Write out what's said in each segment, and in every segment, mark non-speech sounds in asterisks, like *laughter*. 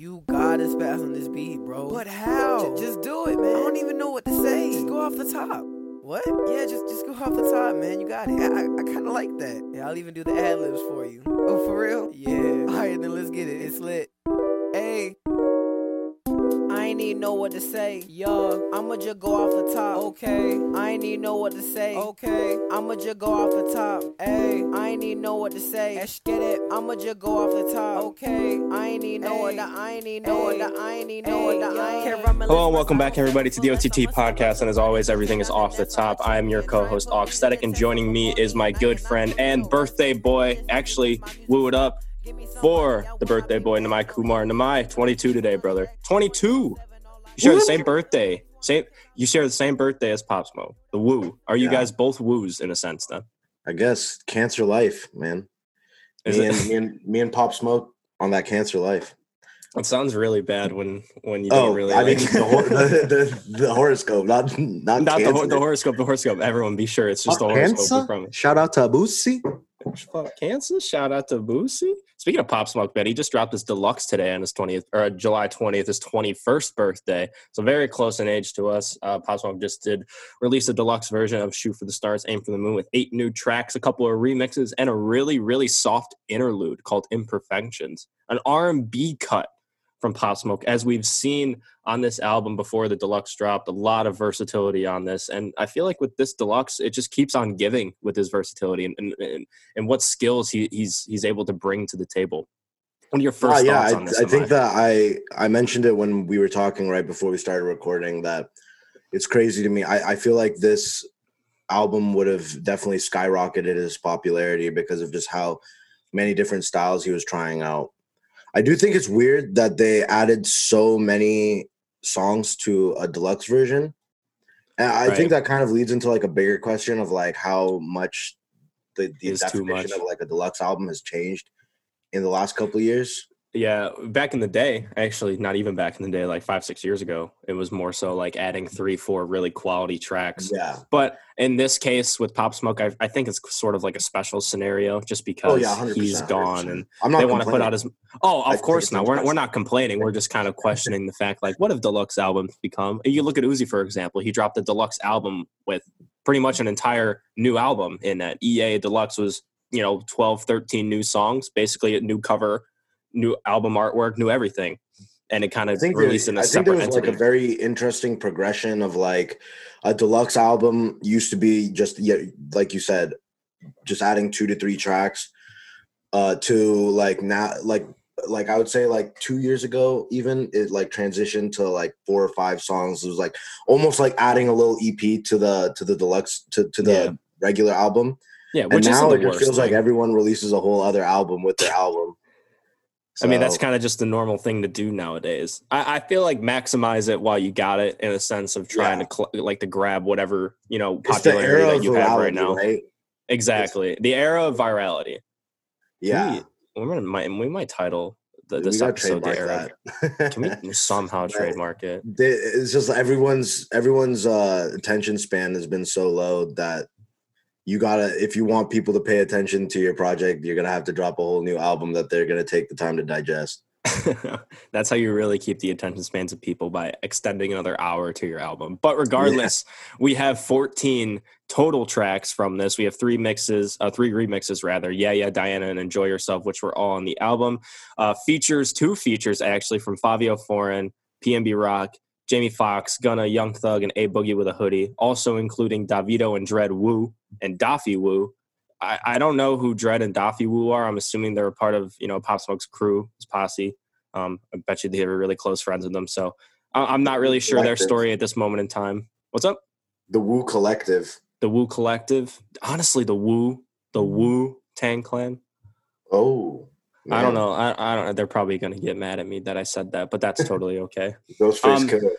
You gotta spaz on this beat, bro. But how? J- just do it, man. I don't even know what to say. Just go off the top. What? Yeah, just just go off the top, man. You got it. I, I, I kind of like that. Yeah, I'll even do the ad libs for you. Oh, for real? Yeah. All right, then let's get it. It's lit. Know what to say. yo, I'ma just go off the top. okay, I ain't even know what to say. okay, I'ma just go off the top. hey, I ain't even know what to say. let's get it. I'ma just go off the top. Okay, I ain't even know what Hey. I ain't even know what the I ain't even know what the I ain't. Hello and welcome back everybody to the OTT podcast. And as always, everything is off the top. I am your co-host Aesthetic, and joining me is my good friend and birthday boy. Actually, woo it up for the birthday boy Nimai Kumar. Nimai, 22 today, brother. 22. You share the same birthday. Same. You share the same birthday as Pop Smoke. The woo. Are you Yeah. guys both woos in a sense? Then I guess cancer life, man. Is me, it- and, me and me and Pop Smoke on that cancer life. it sounds really bad when when you Oh, don't really. I like- mean the, hor- *laughs* the, the, the horoscope, not not, not the, the horoscope. The horoscope. Everyone, be sure it's just the Fuck horoscope. we cancer? promise. Shout out to Abusi. Fuck Kansas. Shout out to Boosie. Speaking of Pop Smoke, Ben, he just dropped his deluxe today on his 20th or July 20th, his 21st birthday. So very close in age to us. Uh, Pop Smoke just did release a deluxe version of Shoot for the Stars, Aim for the Moon with eight new tracks, a couple of remixes, and a really, really soft interlude called Imperfections, an R&B cut from Pop Smoke. As we've seen on this album before the deluxe dropped, a lot of versatility on this. And I feel like with this deluxe, it just keeps on giving with his versatility and, and, and, and what skills he, he's he's able to bring to the table. What your first Ah, yeah, thoughts I, on this? I think Amai? that I I mentioned it when we were talking right before we started recording that it's crazy to me. I, I feel like this album would have definitely skyrocketed his popularity because of just how many different styles he was trying out. I do think it's weird that they added so many songs to a deluxe version. And I Right. think that kind of leads into like a bigger question of like how much the, the definition of like a deluxe album has changed in the last couple of years. Yeah, back in the day, actually, not even back in the day, like five, six years ago, it was more so like adding three, four really quality tracks. Yeah. But in this case with Pop Smoke, I, I think it's sort of like a special scenario just because Oh yeah, he's gone 100%. and I'm not they want to put out his. Oh, of think course not. We're, we're not complaining. We're just kind of questioning the fact like, what have deluxe albums become? You look at Uzi, for example, he dropped a deluxe album with pretty much an entire new album in that. EA Deluxe was, you know, 12, 13 new songs, basically a new cover, new album artwork, new everything. And it kind I of think, there, released in a I think there separate was like a very interesting progression of like a deluxe album used to be just yeah, like you said, just adding two to three tracks, uh, to like now like like I would say like two years ago even it like transitioned to like four or five songs. It was like almost like adding a little EP to the to the deluxe to to the Yeah. regular album. yeah, And which is now the it worst. feels like thing. everyone releases a whole other album with their album. I mean, that's kind of just the normal thing to do nowadays. I, I feel like maximize it while you got it in a sense of trying Yeah. to cl- like to grab whatever, you know, it's popularity that you have right virality, now. right? Exactly. The era of virality. Yeah. We, we're might, we might title the, this we episode the era. Can we *laughs* somehow trademark it? It's just everyone's everyone's uh attention span has been so low that you gotta if you want people to pay attention to your project you're gonna have to drop a whole new album that they're gonna take the time to digest *laughs* That's how you really keep the attention spans of people by extending another hour to your album. But regardless, we have 14 total tracks from this. We have three mixes, uh, three remixes rather. Yeah, yeah, Diana and Enjoy Yourself, which were all on the album. Uh, features, two features actually from Fivio Foreign, PNB Rock, Jamie Foxx, Gunna, Young Thug, and A Boogie with a hoodie. Also including Davido and Dread Wu and Daffy Wu. I, I don't know who Dread and Daffy Wu are. I'm assuming they're a part of you know Pop Smoke's crew, his posse. Um, I bet you they were really close friends with them. So I- I'm not really sure their story at this moment in time. What's up? the Wu Collective The Wu Collective. Honestly, the Wu, the Wu Tang Clan. oh I don't know. I, I don't know. They're probably gonna get mad at me that I said that, but that's *laughs* totally okay. Ghostface Um, Killah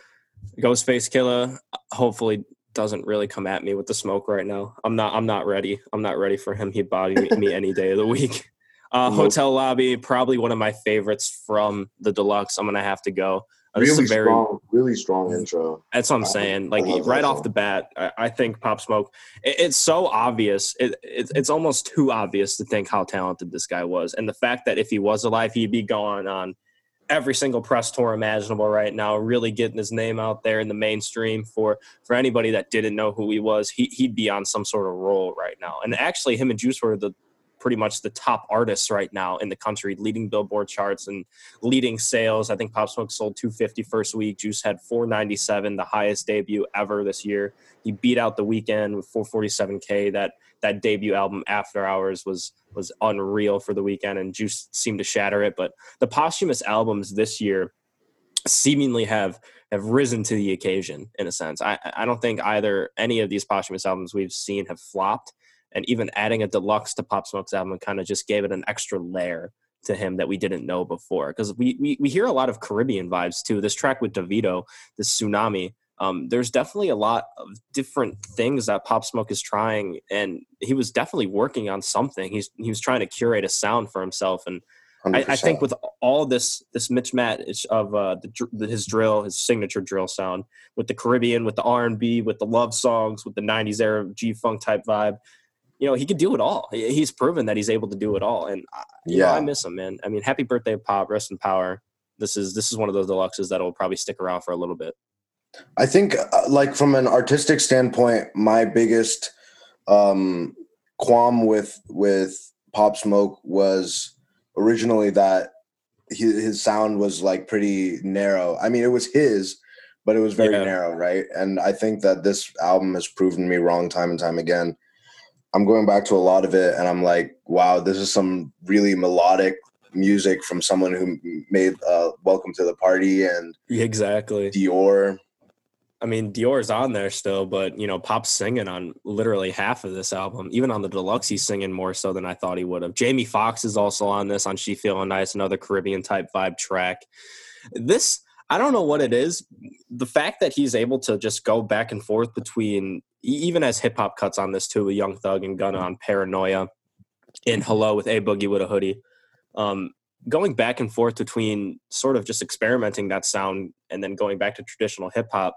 Ghostface Killah hopefully doesn't really come at me with the smoke right now. I'm not. I'm not ready. I'm not ready for him. He'd body me, me any day of the week. Uh, *laughs* Nope. Hotel Lobby, probably one of my favorites from the deluxe. I'm gonna have to go. This is really a very strong really strong intro That's what I'm saying. Like right off song. the bat, I, I think Pop Smoke. It, it's so obvious. It, it, it's almost too obvious to think how talented this guy was, and the fact that if he was alive, he'd be going on every single press tour imaginable right now, really getting his name out there in the mainstream for for anybody that didn't know who he was. He he'd be on some sort of roll right now. And actually, him and Juice were the pretty much the top artists right now in the country, leading Billboard charts and leading sales. I think Pop Smoke sold 250 first week. Juice had 497, the highest debut ever this year. He beat out the Weeknd with 447k. That that debut album After Hours was was unreal for the Weeknd, and Juice seemed to shatter it. But the posthumous albums this year seemingly have have risen to the occasion in a sense. I I don't think either any of these posthumous albums we've seen have flopped and even adding a deluxe to Pop Smoke's album kind of just gave it an extra layer to him that we didn't know before. Because we, we we hear a lot of Caribbean vibes too. This track with Davido, this tsunami. Um, there's definitely a lot of different things that Pop Smoke is trying, and he was definitely working on something. He's he was trying to curate a sound for himself, and I, I, think with all this this mismatch of uh, the, his drill, his signature drill sound, with the Caribbean, with the R and B, with the love songs, with the '90s era G funk type vibe, you know, he could do it all. He's proven that he's able to do it all. And yeah, know, I miss him, man. I mean, happy birthday, Pop. Rest in power. This is this is one of those deluxes that'll probably stick around for a little bit. I think, uh, like from an artistic standpoint, my biggest um, qualm with with Pop Smoke was originally that his, his sound was like pretty narrow. I mean, it was his, but it was very yeah. narrow, right? And I think that this album has proven me wrong time and time again. I'm going back to a lot of it and I'm like, wow, this is some really melodic music from someone who made uh, Welcome to the Party and exactly Dior. I mean, Dior's on there still, but you know, Pop's singing on literally half of this album. Even on the deluxe, he's singing more so than I thought he would have. Jamie Foxx is also on this on She Feeling Nice, another Caribbean type vibe track. This I don't know what it is. The fact that he's able to just go back and forth between, even as hip hop cuts on this too, a Young Thug and Gunna on Paranoia, in Hello with A Boogie with a Hoodie, um, going back and forth between sort of just experimenting that sound and then going back to traditional hip hop.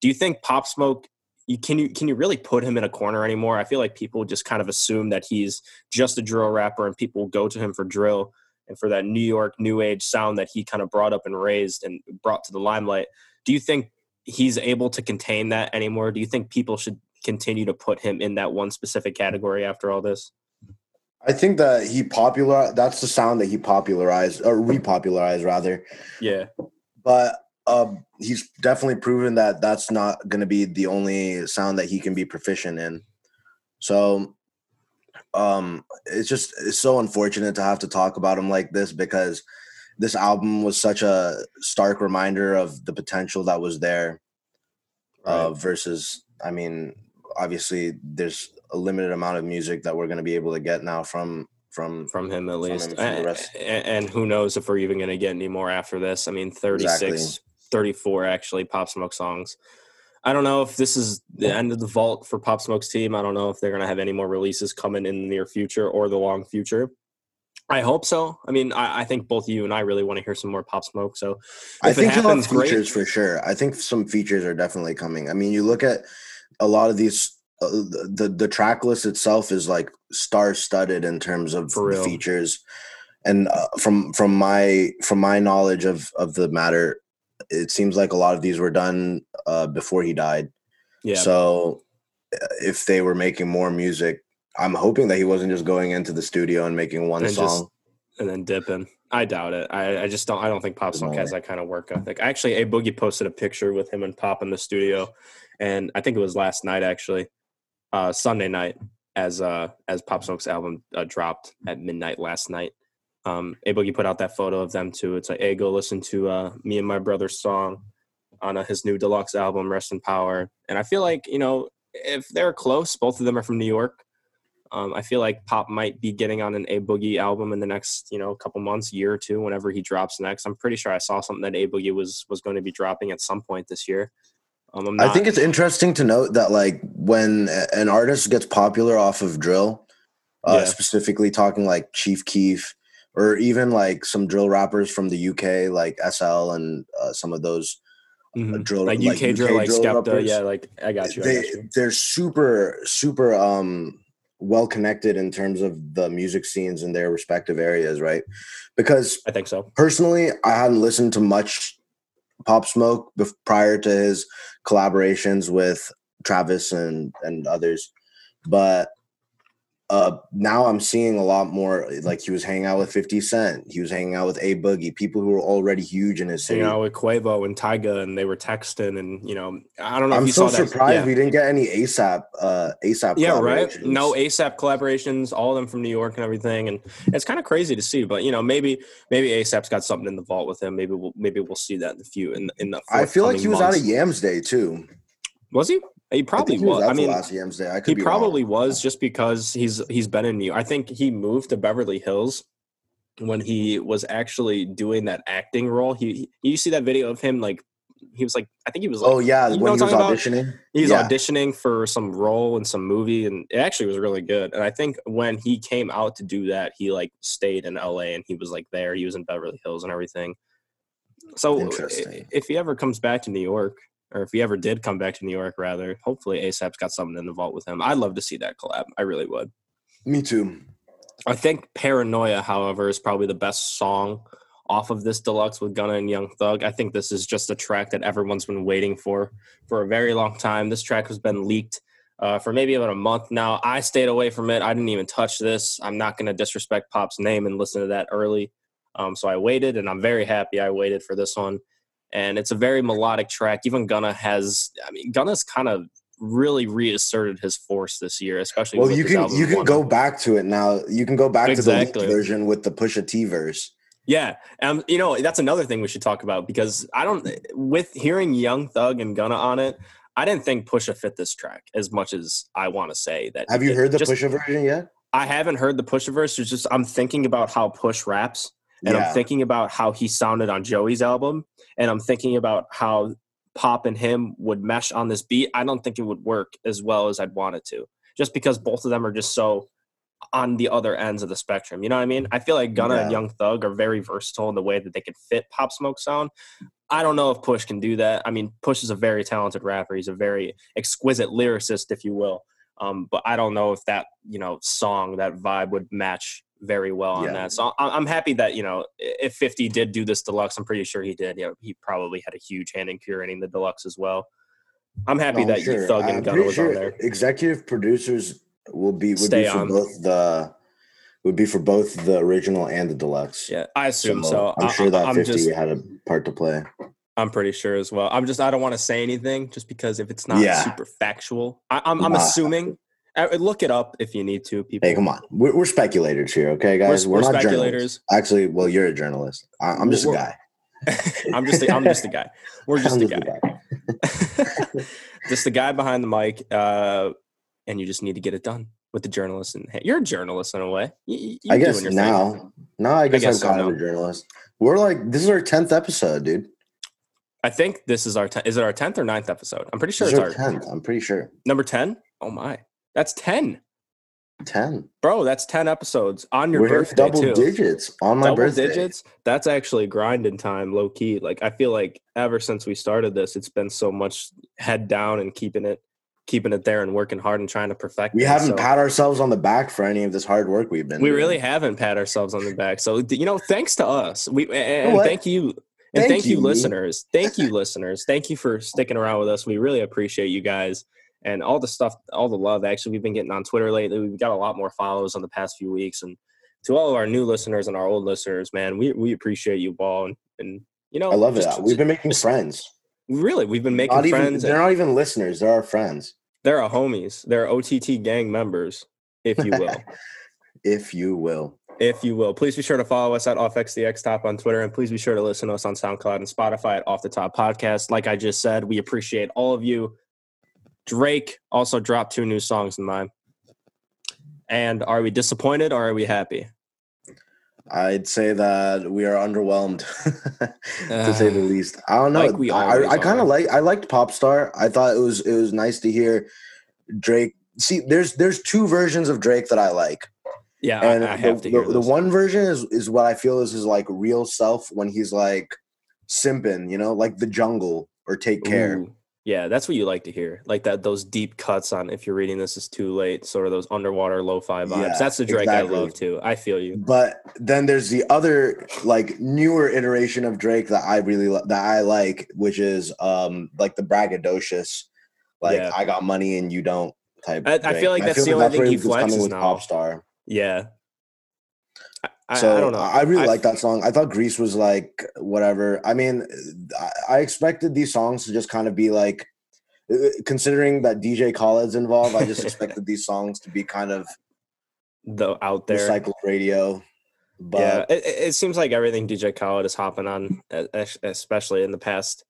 Do you think Pop Smoke? You, can you can you really put him in a corner anymore? I feel like people just kind of assume that he's just a drill rapper and people go to him for drill and for that New York new age sound that he kind of brought up and raised and brought to the limelight. Do you think he's able to contain that anymore? Do you think people should continue to put him in that one specific category after all this? I think that he popular that's the sound that he popularized or repopularized rather. Yeah. But um, he's definitely proven that that's not going to be the only sound that he can be proficient in. So um it's just it's so unfortunate to have to talk about him like this because this album was such a stark reminder of the potential that was there uh, right. uh versus i mean obviously there's a limited amount of music that we're going to be able to get now from from from him at least him and, and, who knows if we're even going to get any more after this i mean 36 exactly. 34 actually pop smoke songs I don't know if this is the end of the vault for Pop Smoke's team. I don't know if they're going to have any more releases coming in the near future or the long future. I hope so. I mean, I, I think both you and I really want to hear some more Pop Smoke. So I think happens, he'll have features great. for sure. I think some features are definitely coming. I mean, you look at a lot of these. Uh, the, the the track list itself is like star studded in terms of the features, and uh, from from my from my knowledge of of the matter, it seems like a lot of these were done uh, before he died. Yeah. So uh, if they were making more music, I'm hoping that he wasn't just going into the studio and making one and song just, and then dipping. I doubt it. I, I just don't. I don't think Pop Smoke has that kind of work ethic. Actually, a Boogie posted a picture with him and Pop in the studio, and I think it was last night actually, uh, Sunday night, as uh as Pop Smoke's album uh, dropped at midnight last night um, A Boogie put out that photo of them too. It's like, hey, go listen to uh, me and my brother's song on uh, his new deluxe album, Rest in Power. And I feel like you know if they're close, both of them are from New York. Um, I feel like Pop might be getting on an A Boogie album in the next, you know, couple months, year or two, whenever he drops next. I'm pretty sure I saw something that A Boogie was was going to be dropping at some point this year. Um, not, I think it's interesting to note that like when an artist gets popular off of drill, uh, yeah. specifically talking like Chief Keef, or even like some drill rappers from the UK, like SL and uh, some of those uh, mm-hmm. drill, like, like UK, drill, like drill Skepta. Yeah, like I got you. They got you. they're super super um well connected in terms of the music scenes in their respective areas, right? Because I think so. personally, I hadn't listened to much Pop Smoke bef- prior to his collaborations with Travis and and others, but uh now I'm seeing a lot more. Like he was hanging out with Fifty Cent, he was hanging out with A Boogie, people who were already huge in his city. You know, with Quavo and Tyga, and they were texting, and you know, I don't know I'm you so saw that. surprised yeah. we didn't get any ASAP uh ASAP. Yeah, right. No ASAP collaborations, all of them from New York and everything, and it's kind of crazy to see. But you know, maybe maybe ASAP's got something in the vault with him. Maybe we'll maybe we'll see that in the few in in the. I feel like he was out months. of Yams Day too. Was he? He probably he was. was. I mean, last Day. I could he probably wrong. was just because he's he's been in New. I think he moved to Beverly Hills when he was actually doing that acting role. He, he you see that video of him like he was like I think he was like Oh yeah, when he was auditioning. He's Yeah. auditioning for some role in some movie, and it actually was really good. And I think when he came out to do that, he like stayed in LA and he was like there. He was in Beverly Hills and everything. So if he ever comes back to New York, or if he ever did come back to New York, rather, hopefully ASAP's got something in the vault with him. I'd love to see that collab. I really would. Me too. I think Paranoia, however, is probably the best song off of this deluxe with Gunna and Young Thug. I think this is just a track that everyone's been waiting for for a very long time. This track has been leaked uh, for maybe about a month now. I stayed away from it. I didn't even touch this. I'm not going to disrespect Pop's name and listen to that early. Um, so I waited, and I'm very happy I waited for this one. And it's a very melodic track. Even Gunna has, I mean, Gunna's kind of really reasserted his force this year, especially. Well, you can you can go back to it now. You can go back to the version with the Pusha T verse. Yeah, um, you know that's another thing we should talk about because I don't. With hearing Young Thug and Gunna on it, I didn't think Pusha fit this track as much as I want to say that. Have you heard the just- Pusha version yet? I haven't heard the Pusha verse. It's just I'm thinking about how Push raps, and Yeah. I'm thinking about how he sounded on Joey's album, and I'm thinking about how Pop and him would mesh on this beat. I don't think it would work as well as I'd want it to, just because both of them are just so on the other ends of the spectrum. You know what I mean? I feel like Gunna and Young Thug are very versatile in the way that they can fit Pop Smoke sound. I don't know if Push can do that. I mean, Push is a very talented rapper. He's a very exquisite lyricist, if you will. Um, but I don't know if that you know song, that vibe would match very well on Yeah. that. So I'm happy that you know if 50 did do this deluxe, I'm pretty sure he did. Know, he probably had a huge hand in curating the deluxe as well. I'm happy No, that sure. Thug and Gunna was sure on there. executive producers will be would Stay be for on. both the would be for both the original and the deluxe. Yeah, I assume so. I'm I- sure that I'm 50 just, had a part to play. I'm pretty sure as well. I'm just, I don't want to say anything just because if it's not Yeah. super factual, I, I'm, I'm Nah. assuming. Look it up if you need to. People, Hey, come on. We're, we're speculators here, okay, We're, guys? we're not journalists. Actually, well, you're a journalist. I, I'm just a We're- guy. *laughs* I'm just, a, I'm just a guy. We're just a just guy. *laughs* just the guy behind the mic, uh, and you just need to get it done with the journalist. And hey, you're a journalist in a way. You, I doing guess your thing. now. Now I guess, I'm so kind of a journalist. We're like this is our tenth episode, dude. I think this is our ten- is it our tenth or 9th episode? I'm pretty sure This it's our our tenth. I'm pretty sure number ten. Oh my, that's ten, ten. bro. That's ten episodes on your We're birthday double too. digits on my double birthday. digits that's actually grinding time low key like i feel like ever since we started this it's been so much head down and keeping it keeping it there and working hard and trying to perfect We it. haven't So pat ourselves on the back for any of this hard work we've been. we doing. really haven't pat ourselves on the back so you know thanks to us we and what? thank you and Thank thank, you, you, listeners thank you listeners thank you for sticking around with us we really appreciate you guys and all the stuff all the love actually we've been getting on twitter lately we've got a lot more follows on the past few weeks and to all of our new listeners and our old listeners man we, we appreciate you all and, and you know I love it. We've been making just- friends. really we've been making Not even friends they're not even listeners. They're our friends. they're our homies they're ott gang members if you will *laughs* if you will. if you will. Please be sure to follow us at OffXDX Top on Twitter, and please be sure to listen to us on SoundCloud and Spotify at Off the Top Podcast. Like I just said, we appreciate all of you. Drake also dropped two new songs in mine. And are we disappointed or are we happy? I'd say that we are underwhelmed, *laughs* to say the uh, least. I don't know. Like we I, I kind of like. I liked Popstar. I thought it was it was nice to hear Drake. See, there's there's two versions of Drake that I like, Yeah, and I, I have the, to hear the, the one version is is what I feel is his like real self when he's like simping, you know, like the jungle or take care. Ooh, Yeah, that's what you like to hear. Like that those deep cuts on if you're reading this is too late, sort of those underwater lo-fi vibes. Yeah, that's the Drake exactly. I love too. I feel you. But then there's the other like newer iteration of Drake that I really li- that I like, which is um like the braggadocious, like Yeah. I got money and you don't type. I- I feel like that's the only thing he flexes now. Popstar. Yeah. I, So I don't know. I really I- like that song. I thought Greece was like whatever. I mean, I, I expected these songs to just kind of be like, uh, considering that DJ Khaled's involved, I just *laughs* expected these songs to be kind of the out there. recycled radio. But yeah, it, it seems like everything DJ Khaled is hopping on, especially in the past,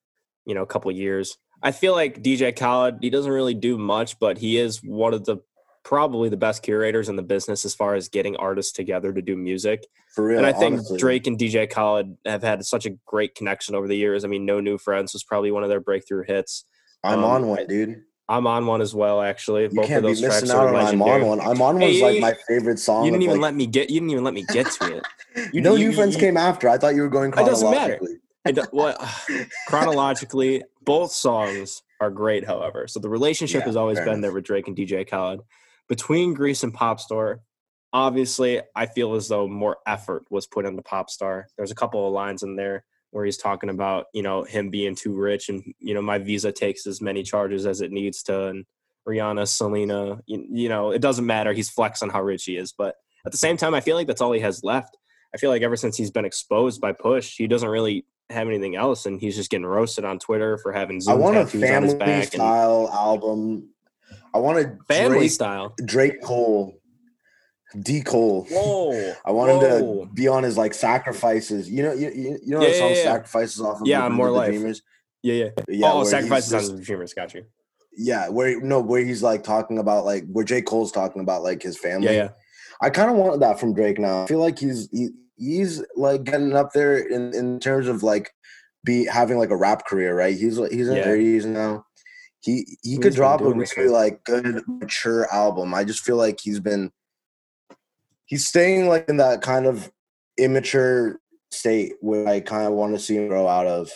you know, couple years. I feel like DJ Khaled, he doesn't really do much, but he is one of the probably the best curators in the business as far as getting artists together to do music. for real, and I think honestly. Drake and DJ Khaled have had such a great connection over the years. I mean, No New Friends was probably one of their breakthrough hits. I'm um, on one, dude. I'm on one as well, actually. You Both of can't be those tracks missing out on I'm on one. I'm on Hey, one's you- like my favorite song. You didn't even like, let me get. You didn't even let me get to it. *laughs* You, no you- new friends you- came after. I thought you were going chronologically. It doesn't matter. chronologically. I *sighs* chronologically, both songs are great. However, so the relationship Yeah, has always been enough. there with Drake and DJ Khaled. Between Greece and Popstar, obviously, I feel as though more effort was put into Popstar. There's a couple of lines in there where he's talking about you know him being too rich and you know my visa takes as many charges as it needs to and Rihanna, Selena, you, you know it doesn't matter. He's flexing how rich he is, but at the same time, I feel like that's all he has left. I feel like ever since he's been exposed by Push, he doesn't really have anything else, and he's just getting roasted on Twitter for having I Zoom want a tattoos on his family back and style album. I want a family Drake, style. Drake Cole, D Cole. Whoa! *laughs* I want him Whoa. to be on his like sacrifices. You know, you, you you know Yeah, the song yeah. "Sacrifices" off of Yeah, More Life. Dreamers. Yeah, yeah. Yeah, oh, sacrifices just- on the Dreamers. Got you. Yeah, where no, where he's like talking about like where J Cole's talking about like his family. Yeah, yeah. I kind of want that from Drake now. I feel like he's he, he's like getting up there in in terms of like be having like a rap career, right? He's like he's in Yeah. thirties now. He he could drop a really like good mature album. I just feel like he's been he's staying like in that kind of immature state where I kind of want to see him grow out of.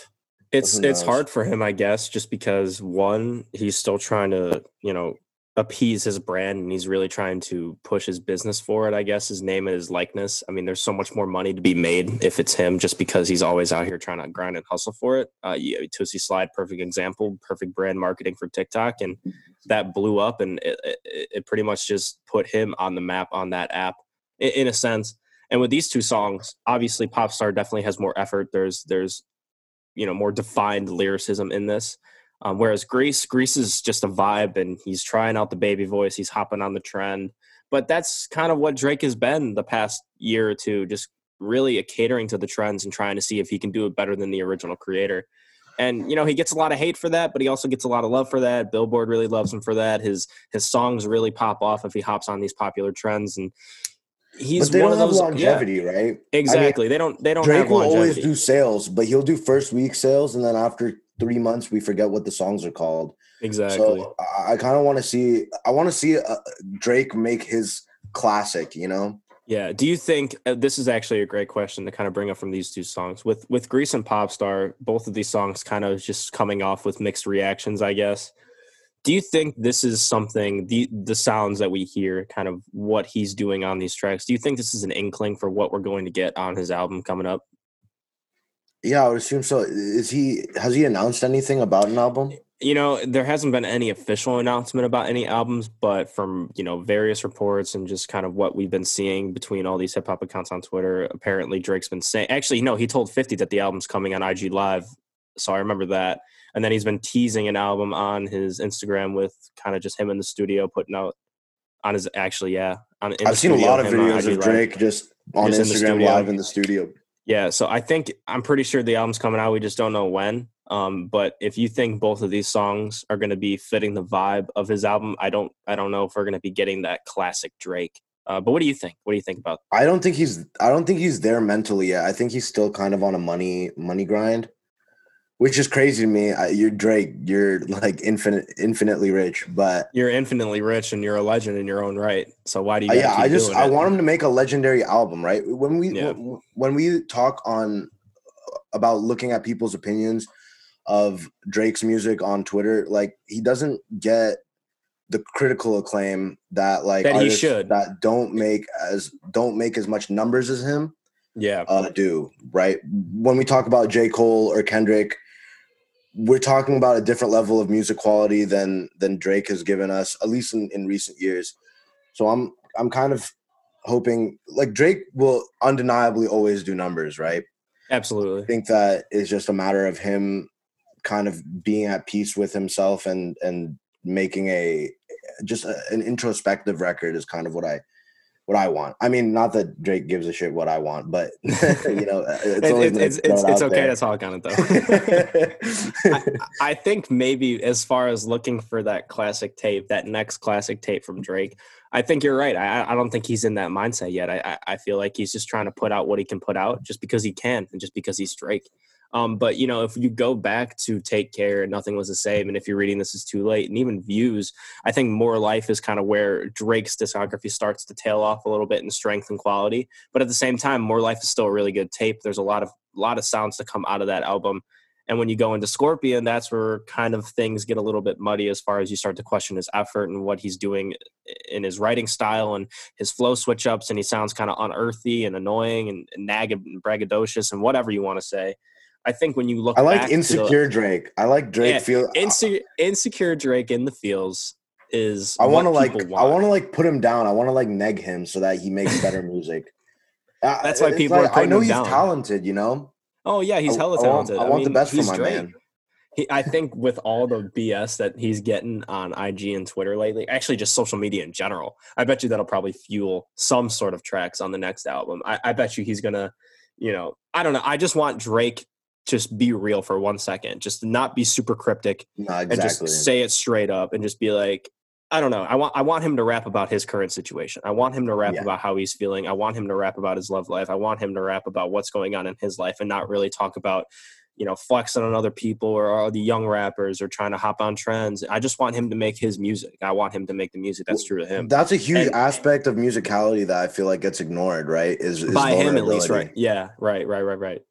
It's it's hard for him, I guess, just because one, he's still trying to, you know, appease his brand and he's really trying to push his business forward, I guess, his name and his likeness. I mean, there's so much more money to be made if it's him, just because he's always out here trying to grind and hustle for it. Uh yeah, Tootsie Slide, perfect example, perfect brand marketing for TikTok. And that blew up and it, it, it pretty much just put him on the map on that app in, in a sense. And with these two songs, obviously Popstar definitely has more effort. There's there's you know more defined lyricism in this. Um, whereas Greece, Greece is just a vibe, and he's trying out the baby voice. He's hopping on the trend, but that's kind of what Drake has been the past year or two, just really catering to the trends and trying to see if he can do it better than the original creator. And you know he gets a lot of hate for that, but he also gets a lot of love for that. Billboard really loves him for that. His his songs really pop off if he hops on these popular trends, and he's but they one don't of have those. longevity, right? Yeah, exactly. they don't. They don't Drake have will always do sales, but he'll do first week sales, and then after three months, we forget what the songs are called. exactly. So I, I kind of want to see. I want to see uh, Drake make his classic. You know, Yeah. Do you think uh, this is actually a great question to kind of bring up from these two songs with with Greece and Popstar? Both of these songs kind of just coming off with mixed reactions, I guess. Do you think this is something the the sounds that we hear, kind of what he's doing on these tracks? Do you think this is an inkling for what we're going to get on his album coming up? Yeah, I would assume so. Is he? Has he announced anything about an album? You know, there hasn't been any official announcement about any albums, but from, you know, various reports and just kind of what we've been seeing between all these hip hop accounts on Twitter, apparently Drake's been saying actually, no, he told 50 that the album's coming on IG Live. So I remember that. And then he's been teasing an album on his Instagram with kind of just him in the studio putting out on his actually, yeah. On, I've seen a lot of videos of Live. Drake just on Just Instagram studio. live in the studio. Yeah, so I think I'm pretty sure the album's coming out. We just don't know when. Um, but if you think both of these songs are going to be fitting the vibe of his album, I don't. I don't know if we're going to be getting that classic Drake. Uh, but what do you think? What do you think about? I don't think he's. I don't think he's there mentally yet. I think he's still kind of on a money money grind, which is crazy to me. I, you're Drake. You're like infinite, infinitely rich, but You're infinitely rich and you're a legend in your own right. So why do you? Uh, yeah, I just I it? want him to make a legendary album, right? When we Yeah. when we talk on about looking at people's opinions of Drake's music on Twitter, like he doesn't get the critical acclaim that like That he should. that don't make as don't make as much numbers as him Yeah. uh, do, right? When we talk about J. Cole or Kendrick, we're talking about a different level of music quality than than Drake has given us, at least in, in recent years. So I'm I'm kind of hoping like Drake will undeniably always do numbers, right? Absolutely. I think that is just a matter of him kind of being at peace with himself and and making a just a, an introspective record is kind of what I what I want. I mean, not that Drake gives a shit what I want, but *laughs* you know, *laughs* it's always it's, it's, it's, it okay there. to talk on it though. *laughs* I, I think maybe as far as looking for that classic tape, that next classic tape from Drake, I think you're right. I, I don't think he's in that mindset yet. I, I I feel like he's just trying to put out what he can put out just because he can and just because he's Drake. Um, but you know, if you go back to Take Care, nothing was the same, and if you're reading this is too late, and even Views, I think More Life is kind of where Drake's discography starts to tail off a little bit in strength and quality. But at the same time, More Life is still a really good tape. There's a lot of lot of sounds to come out of that album. And when you go into Scorpion, that's where kind of things get a little bit muddy as far as you start to question his effort and what he's doing in his writing style and his flow switch ups. And he sounds kind of unearthly and annoying and, and nag and braggadocious and whatever you want to say. I think when you look, I like to the- insecure Drake. I like Drake Yeah, feel. insecure, insecure Drake in the feels is. I want to like. people I want to like put him down. I want to like neg him so that he makes better music. *laughs* Uh, That's why it's people are like, I know he's down. talented. You know, Oh yeah, he's I- hella I want- talented. I want, the mean, best for my Drake. man. He, I think with all the BS that he's getting on IG and Twitter lately, actually just social media in general, I bet you that'll probably fuel some sort of tracks on the next album. I, I bet you he's gonna, you know, I don't know. I just want Drake just be real for one second, just not be super cryptic No, and just say it straight up and just be like, I don't know. I want I want him to rap about his current situation. I want him to rap Yeah. about how he's feeling. I want him to rap about his love life. I want him to rap about what's going on in his life and not really talk about, you know, flexing on other people or all the young rappers or trying to hop on trends. I just want him to make his music. I want him to make the music that's true to him. That's a huge And- aspect of musicality that I feel like gets ignored. Right? Is, is by him at least, right? Yeah, right, right, right, right.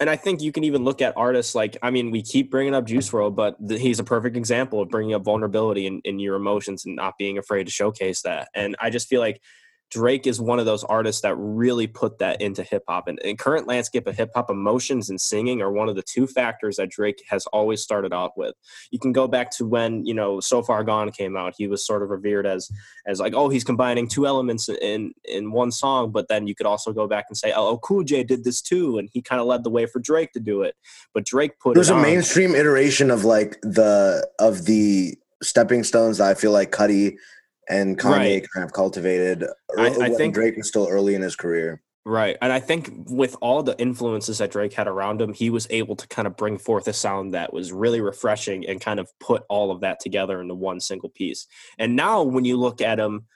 And I think you can even look at artists like I mean, we keep bringing up Juice WRLD, but th- he's a perfect example of bringing up vulnerability in, in your emotions and not being afraid to showcase that. And I just feel like Drake is one of those artists that really put that into hip hop. And in current landscape of hip hop, emotions and singing are one of the two factors that Drake has always started out with. You can go back to when you know So Far Gone came out. He was sort of revered as as like, oh, he's combining two elements in in one song. But then you could also go back and say, oh, oh Cool J did this too, and he kind of led the way for Drake to do it. But Drake put it. There's a on. mainstream iteration of like the of the stepping stones that I feel like Cudi and Kanye Right. kind of cultivated. I- I think- Drake was still early in his career. Right. And I think with all the influences that Drake had around him, he was able to kind of bring forth a sound that was really refreshing and kind of put all of that together into one single piece. And now when you look at him,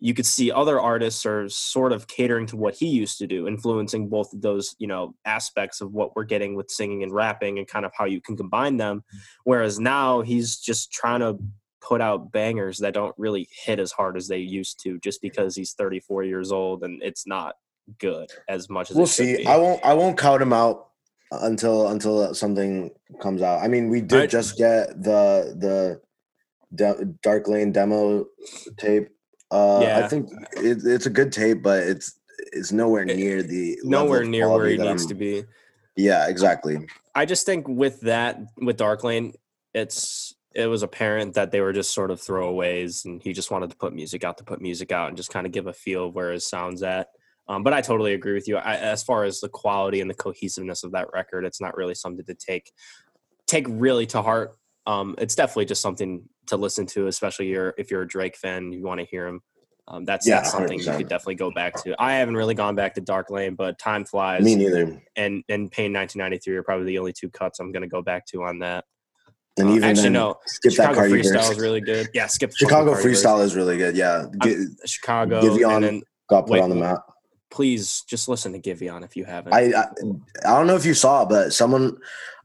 you could see other artists are sort of catering to what he used to do, influencing both of those, you know, aspects of what we're getting with singing and rapping and kind of how you can combine them. Mm. Whereas now he's just trying to put out bangers that don't really hit as hard as they used to just because he's 34 years old and it's not good as much as We'll see. I won't. I won't count him out until until something comes out. I mean, we did I- just get the the de- Dark Lane demo tape. Uh, I think it, it's a good tape, but it's it's nowhere near the nowhere near where he needs I'm- to be. Yeah, exactly. I just think with that with Dark Lane, it's it was apparent that they were just sort of throwaways, and he just wanted to put music out to put music out and just kind of give a feel of where his sounds at. Um, but I totally agree with you. I, as far as the quality and the cohesiveness of that record, it's not really something to take take really to heart. Um, it's definitely just something to listen to, especially you're, if you're a Drake fan, you want to hear him. Um, that's, Yeah, that's something you 100%. could definitely go back to. I haven't really gone back to Dark Lane, but Time Flies Me neither. and and Pain 1993 are probably the only two cuts I'm going to go back to on that. And Uh, even actually, then, no. skip Chicago that Cardi Freestyle is really good. Yeah, skip Chicago fucking verse. freestyle is really good. Yeah, Get, Chicago, Giveon. and got put wait, on the map. please just listen to Giveon if you haven't. I, I I don't know if you saw, but someone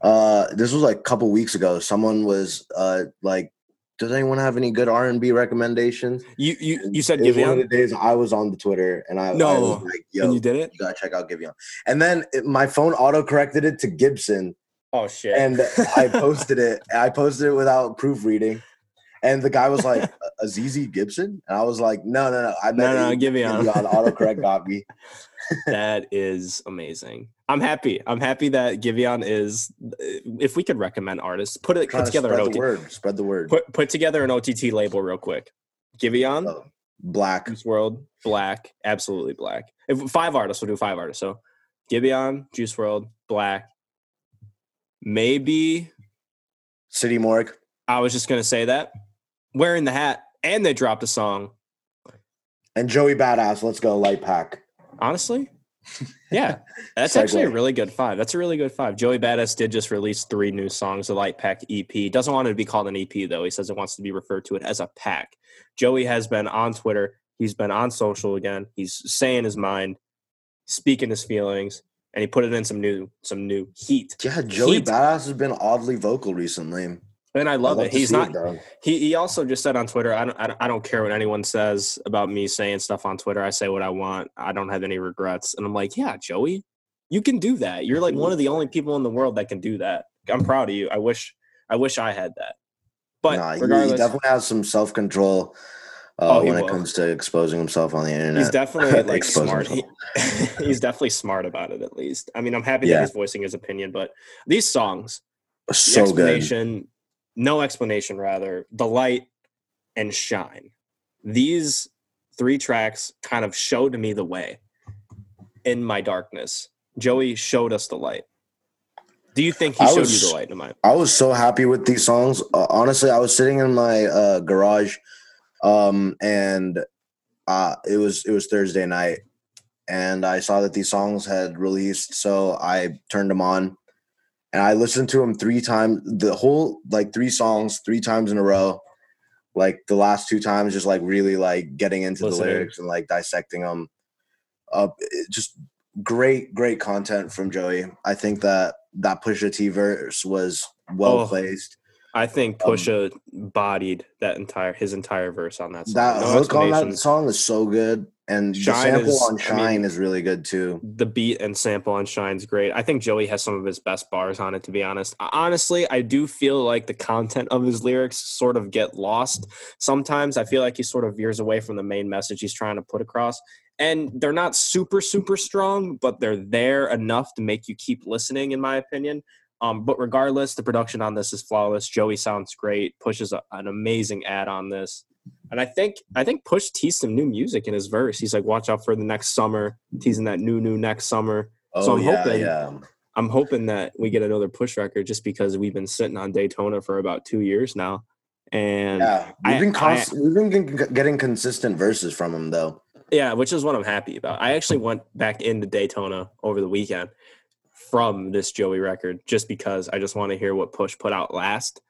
uh this was like a couple weeks ago. Someone was uh like, does anyone have any good R and B recommendations? you you you said It was one of the days I was on the Twitter and I, I No. was like, yo, and you you, did it. You gotta check out Giveon. And then it, my phone auto corrected it to Gibson. Oh shit. and I *laughs* posted it. I posted it without proofreading, and the guy was like, *laughs* "Azizi Gibson," and I was like, "No, no, no, I no, meant no, give me on. on *laughs* autocorrect got me." that is amazing. I'm happy. I'm happy that Giveon is. Uh, if we could recommend artists, put it put to together an spread the OTT. word. Spread the word. Put put together an OTT label real quick. Giveon, Oh, Black. Juice WRLD, Black, absolutely Black. If five artists, we'll do five artists. So Giveon, Juice WRLD, Black. Maybe City Morgue. I was just gonna say that. Wearing the hat, and they dropped a song. And Joey Badass. Let's go. Light pack. Honestly, yeah, *laughs* that's actually a really good five. That's a really good five. Joey Badass did just release three new songs, the Light Pack EP. Doesn't want it to be called an EP though. He says it wants to be referred to it as a pack. Joey has been on Twitter. He's been on social again. He's saying his mind, speaking his feelings, and he put it in some new some new heat. Yeah, Joey Heat. Badass has been oddly vocal recently. And I love I it. He's not. it. He he also just said on Twitter, I don't, I don't I don't care what anyone says about me saying stuff on Twitter. I say what I want. I don't have any regrets. And I'm like, yeah, Joey, you can do that. You're like one mhm. of the only people in the world that can do that. I'm proud of you. I wish I wish I had that. But Nah, he- he, definitely has some self control uh, Oh, he when it comes to exposing himself on the internet. he's definitely *laughs* like smart. He, *laughs* he's definitely smart about it. At least, I mean, I'm happy Yeah. that he's voicing his opinion. But these songs, the so good. explanation, no explanation, rather, the light and shine. These three tracks kind of showed me the way in my darkness. Joey showed us the light. Do you think he I showed was- you the light? Am I? I was so happy with these songs. Uh, honestly, I was sitting in my uh, garage, um, and uh, it was it was Thursday night, and I saw that these songs had released. So I turned them on, and I listened to them three times. The whole like three songs, three times in a row. Like the last two times, just like really like getting into Listening. the lyrics and like dissecting them. Uh, just great, great content from Joey. I think that that Pusha T verse was well Oh, placed. I think Um, Pusha bodied that entire his entire verse on that song. That No hook on that song is so good, and the Shine sample is- on I mean- Shine is really good too. the beat and sample on Shine's great. I think Joey has some of his best bars on it, to be honest. Honestly, I do feel like the content of his lyrics sort of get lost. Sometimes I feel like he sort of veers away from the main message he's trying to put across. And they're not super, super strong, but they're there enough to make you keep listening, in my opinion. Um, but regardless, the production on this is flawless. Joey sounds great, pushes a, an amazing ad on this. And I think I think Push teased some new music in his verse. He's like, "Watch out for the next summer," teasing that new new next summer. Oh So I'm yeah, hoping- yeah, I'm hoping that we get another Push record just because we've been sitting on Daytona for about two years now, and yeah. We've been I- const- we've been getting consistent verses from him though. Yeah, which is what I'm happy about. I actually went back into Daytona over the weekend from this Joey record just because I just want to hear what Push put out last.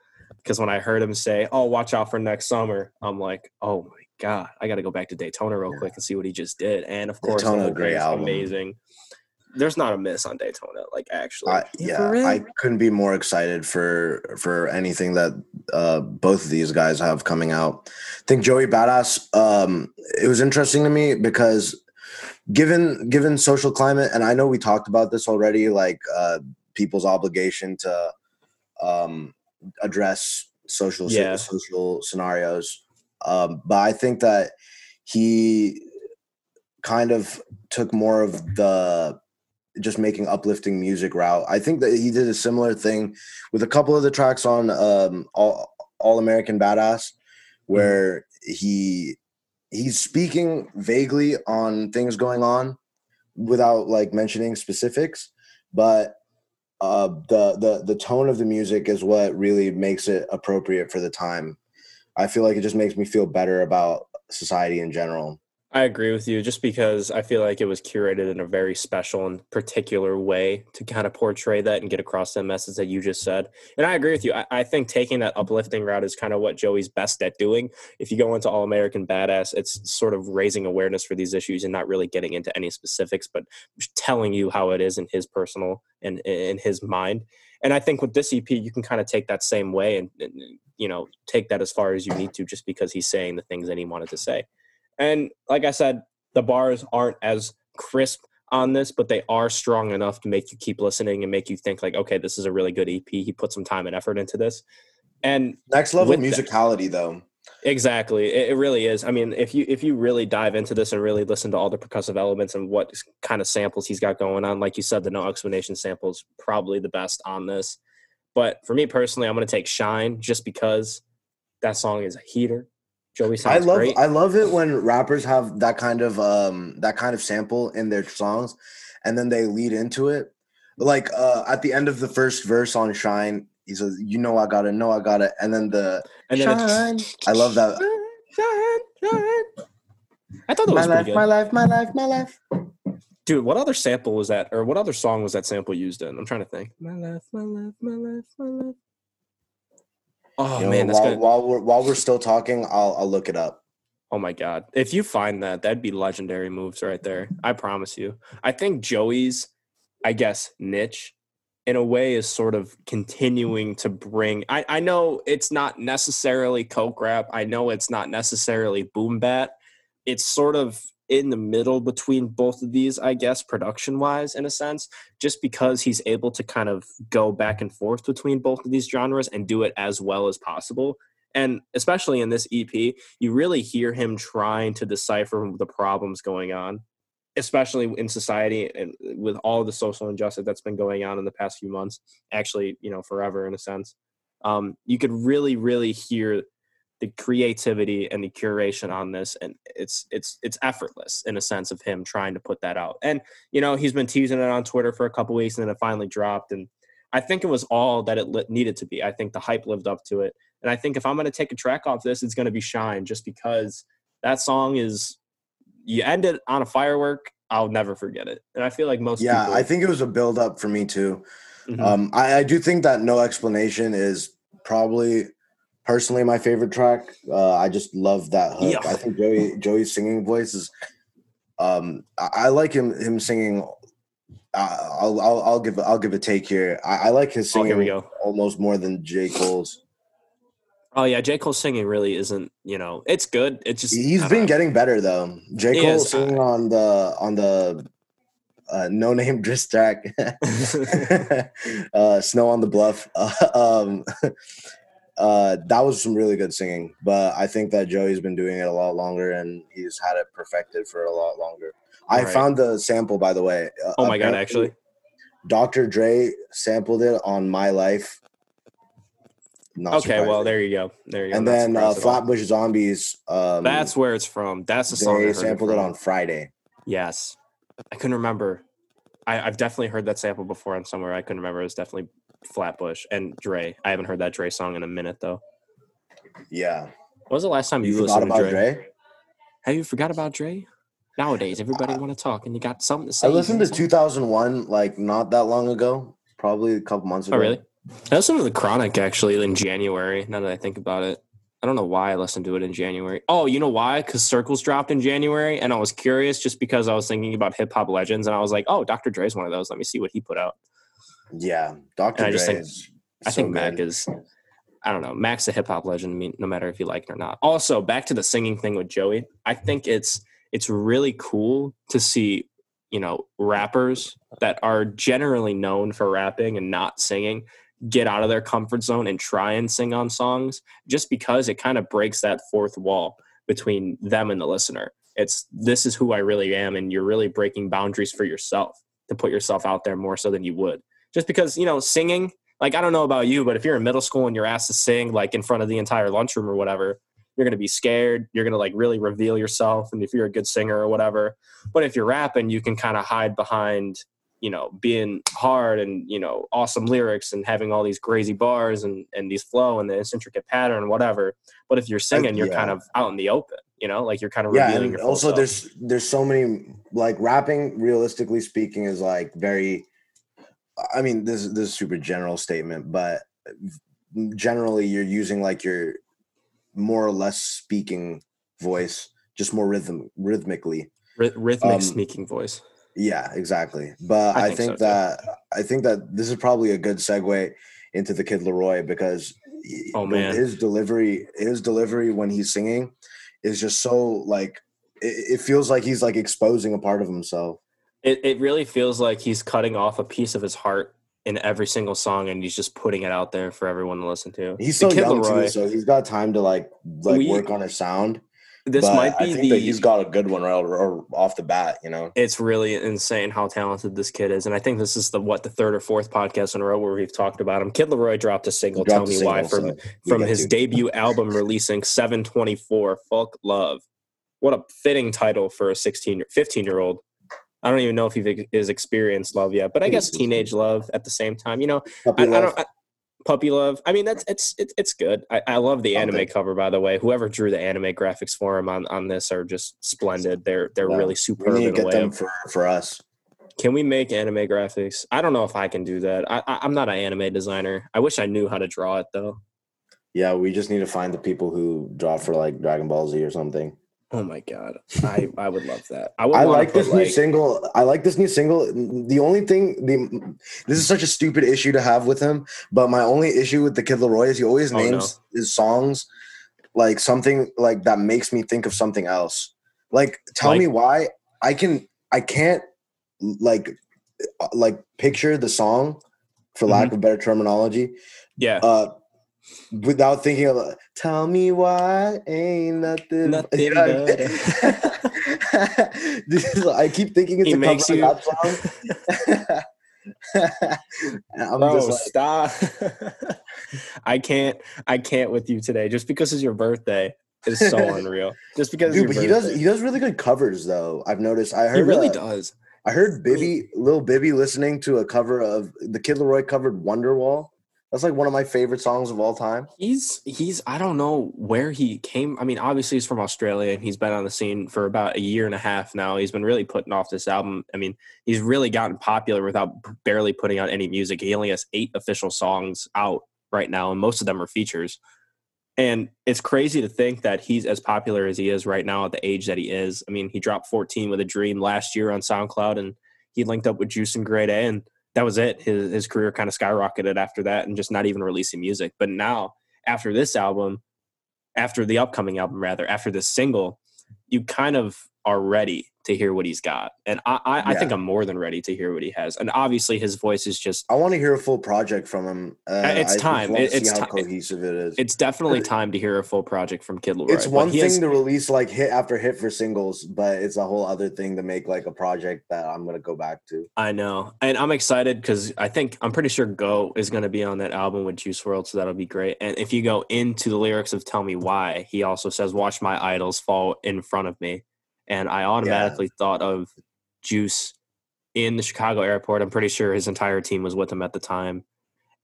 Because when I heard him say, "Oh, watch out for next summer," I'm like, "Oh my god, I got to go back to Daytona real quick and see what he just did." And of course, Daytona, whole great album. amazing. There's not a miss on Daytona, like actually. I, yeah, I couldn't be more excited for for anything that uh, both of these guys have coming out. I think Joey Badass. Um, it was interesting to me because given given social climate, and I know we talked about this already, like uh, people's obligation to um, address social Yeah. social scenarios. Um, but I think that he kind of took more of the just making uplifting music route. I think that he did a similar thing with a couple of the tracks on um, All, All American Badass, where he he's speaking vaguely on things going on without like mentioning specifics, but uh, the the the tone of the music is what really makes it appropriate for the time. I feel like it just makes me feel better about society in general. I agree with you just because I feel like it was curated in a very special and particular way to kind of portray that and get across that message that you just said. And I agree with you. I, I think taking that uplifting route is kind of what Joey's best at doing. If you go into All American Badass, it's sort of raising awareness for these issues and not really getting into any specifics, but telling you how it is in his personal and in his mind. And I think with this EP, you can kind of take that same way and, and you know take that as far as you need to, just because he's saying the things that he wanted to say. And like I said, the bars aren't as crisp on this, but they are strong enough to make you keep listening and make you think like, okay, this is a really good EP. He put some time and effort into this. And Next level With that- musicality, though. Exactly. It, it really is. I mean, if you if you really dive into this and really listen to all the percussive elements and what kind of samples he's got going on, like you said, the no explanation sample is probably the best on this. But for me personally, I'm going to take Shine just because that song is a heater. Joey sounds I love great. I love it when rappers have that kind of um that kind of sample in their songs and then they lead into it. Like uh at the end of the first verse on Shine, he says, You know I got it, know I got it. And then the and then Shine. I love that. Shine, shine. I thought that My was life, pretty good. my life, my life, my life. Dude, what other sample was that, or what other song was that sample used in? I'm trying to think. My life, my life, my life, my life. Oh You know, man, that's while, while we're while we're still talking, I'll I'll look it up. Oh my god. If you find that, that'd be legendary moves right there. I promise you. I think Joey's, I guess, niche in a way is sort of continuing to bring I, I know it's not necessarily coke rap. I know it's not necessarily boom bap. It's sort of in the middle between both of these, I guess, production wise, in a sense, just because he's able to kind of go back and forth between both of these genres and do it as well as possible. And especially in this EP, you really hear him trying to decipher the problems going on, especially in society and with all the social injustice that's been going on in the past few months, actually, you know, forever in a sense. Um, you could really, really hear the creativity and the curation on this and it's it's it's effortless in a sense of him trying to put that out and you know he's been teasing it on twitter for a couple weeks and then it finally dropped and i think it was all that it needed to be i think the hype lived up to it and i think if i'm going to take a track off this it's going to be shine just because that song is you end it on a firework i'll never forget it and i feel like most Yeah, people I think it was a build up for me too. Mhm. Um, I, I do think that no explanation is probably personally my favorite track. Uh, I just love that hook. Yeah. I think Joey Joey's singing voice is. Um, I, I like him him singing. Uh, I'll, I'll I'll give I'll give a take here. I, I like his oh singing we go almost more than J Cole's. oh yeah j Cole's singing really isn't you know it's good it's just He's I been know. getting better though. J Cole is. singing on the on the uh, no name diss track. *laughs* *laughs* uh, Snow on the Bluff. *laughs* um, uh, that was some really good singing, but I think that Joey's been doing it a lot longer and he's had it perfected for a lot longer. I Right. found the sample, by the way. Uh, oh my god actually Dr. Dre sampled it on My Life. Not okay well there you go there you go And then uh, surprised at all. Flatbush Zombies. Um, That's where it's from. That's the song. I they sampled it from. on Friday. Yes, I couldn't remember. I, I've definitely heard that sample before on somewhere. I couldn't remember. It was definitely Flatbush and Dre. I haven't heard that Dre song in a minute though. Yeah. When was the last time you, You listened to Dre? Dre? Have you forgot about Dre? Nowadays, everybody want to talk, and you got something to say. I listened to 2001 like not that long ago, probably a couple months oh, ago. Oh really? I listened to the Chronic actually in January. Now that I think about it, I don't know why I listened to it in January. Oh, you know why? Because Circles dropped in January, and I was curious just because I was thinking about hip hop legends, and I was like, oh, Dr. Dre's one of those. Let me see what he put out. Yeah, Dr. And I Dre just think- is I so think Mac good. is, I don't know, Mac's a hip hop legend. I mean, no matter if you like it or not. Also, back to the singing thing with Joey. I think it's it's really cool to see, you know, rappers that are generally known for rapping and not singing get out of their comfort zone and try and sing on songs just because it kind of breaks that fourth wall between them and the listener. It's this is who I really am and you're really breaking boundaries for yourself to put yourself out there more so than you would. Just because, you know, singing like I don't know about you, but if you're in middle school and you're asked to sing like in front of the entire lunchroom or whatever, you're gonna be scared. You're gonna like really reveal yourself, and if you're a good singer or whatever. But if you're rapping, you can kind of hide behind, you know, being hard and you know awesome lyrics and having all these crazy bars and and these flow and this intricate pattern, whatever. But if you're singing, you're yeah. kind of out in the open. You know, like you're kind of Yeah, revealing and your also self. there's there's so many like rapping. Realistically speaking, is like very. I mean, this this is a super general statement, but generally you're using like your more or less speaking voice, just more rhythm rhythmically. Rhythmic um, sneaking voice. Yeah, exactly. But I I, think think, so, too. that I think that this is probably a good segue into the Kid LAROI because Oh, man. his delivery his delivery when he's singing is just so like it, it feels like he's like exposing a part of himself. It it really feels like he's cutting off a piece of his heart in every single song, and he's just putting it out there for everyone to listen to. He's so young Laroi, too, so he's got time to like like We- work on his sound. This but might be I think the that he's got a good one right or off the bat. You know, it's really insane how talented this kid is. And I think this is the what the third or fourth podcast in a row where we've talked about him. Kid LAROI dropped a single, Dropped Tell Me Why, from so from his to. debut *laughs* album releasing 724, Fuck Love. What a fitting title for a 16 15 year old. I don't even know if he is experienced love yet, but I guess teenage love at the same time. You know, Puppy I, I love. don't. I, puppy love. I mean, that's it's it's it's good. I, I love the anime cover, by the way. Whoever drew the anime graphics for him on, on this are just splendid. They're they're Yeah. really we superb need to get them of- for for us. can we make anime graphics? I don't know if I can do that. I, I I'm not an anime designer. I wish I knew how to draw it though. Yeah, we just need to find the people who draw for like Dragon Ball Z or something. Oh my god, *laughs* I I would love that. I would I like this put, new single. I like this new single. The only thing, the this is such a stupid issue to have with him. But my only issue with the Kid LAROI is he always Oh, no. names his songs like something like that makes me think of something else. Like, tell Like- me why I can I can't like like picture the song, for Mm-hmm. lack of better terminology, Yeah, uh, without thinking of tell me why ain't nothing *laughs* Nothing You know I mean? Is- I keep thinking it's He a cover makes of you- that song. *laughs* I'm bro, just like, stop. *laughs* I can't. I can't with you today. Just because it's your birthday is so unreal. Just because, dude, but he does he does really good covers though. I've noticed. I heard He really uh, does. I heard Bibby, Lil Bibby, listening to a cover of the Kid LAROI covered Wonderwall. That's like one of my favorite songs of all time. He's he's I don't know where he came. I mean, obviously he's from Australia and he's been on the scene for about a year and a half now. He's been really putting off this album. I mean, he's really gotten popular without barely putting out any music. He only has eight official songs out right now, and most of them are features. And it's crazy to think that he's as popular as he is right now at the age that he is. I mean, he dropped 14 with a dream last year on SoundCloud and he linked up with Juice and Grade A and that was it. His his career kind of skyrocketed after that and just not even releasing music. But now, after this album, after the upcoming album rather, after this single, you kind of are ready to hear what he's got. And I I, I think I'm more than ready to hear what he has. And obviously his voice is just I want to hear a full project from him. Uh, it's I time. It- it's see how ti- cohesive it is. it's definitely time to hear a full project from Kid LAROI. it's one thing has- to release like hit after hit for singles, but it's a whole other thing to make like a project that I'm gonna go back to. I know, and I'm excited because I think I'm pretty sure Go is going to be on that album with Juice WRLD, so that'll be great. And if you go into the lyrics of "Tell Me Why," he also says, "Watch my idols fall in front of me," and I automatically thought of Juice in the Chicago airport. I'm pretty sure his entire team was with him at the time,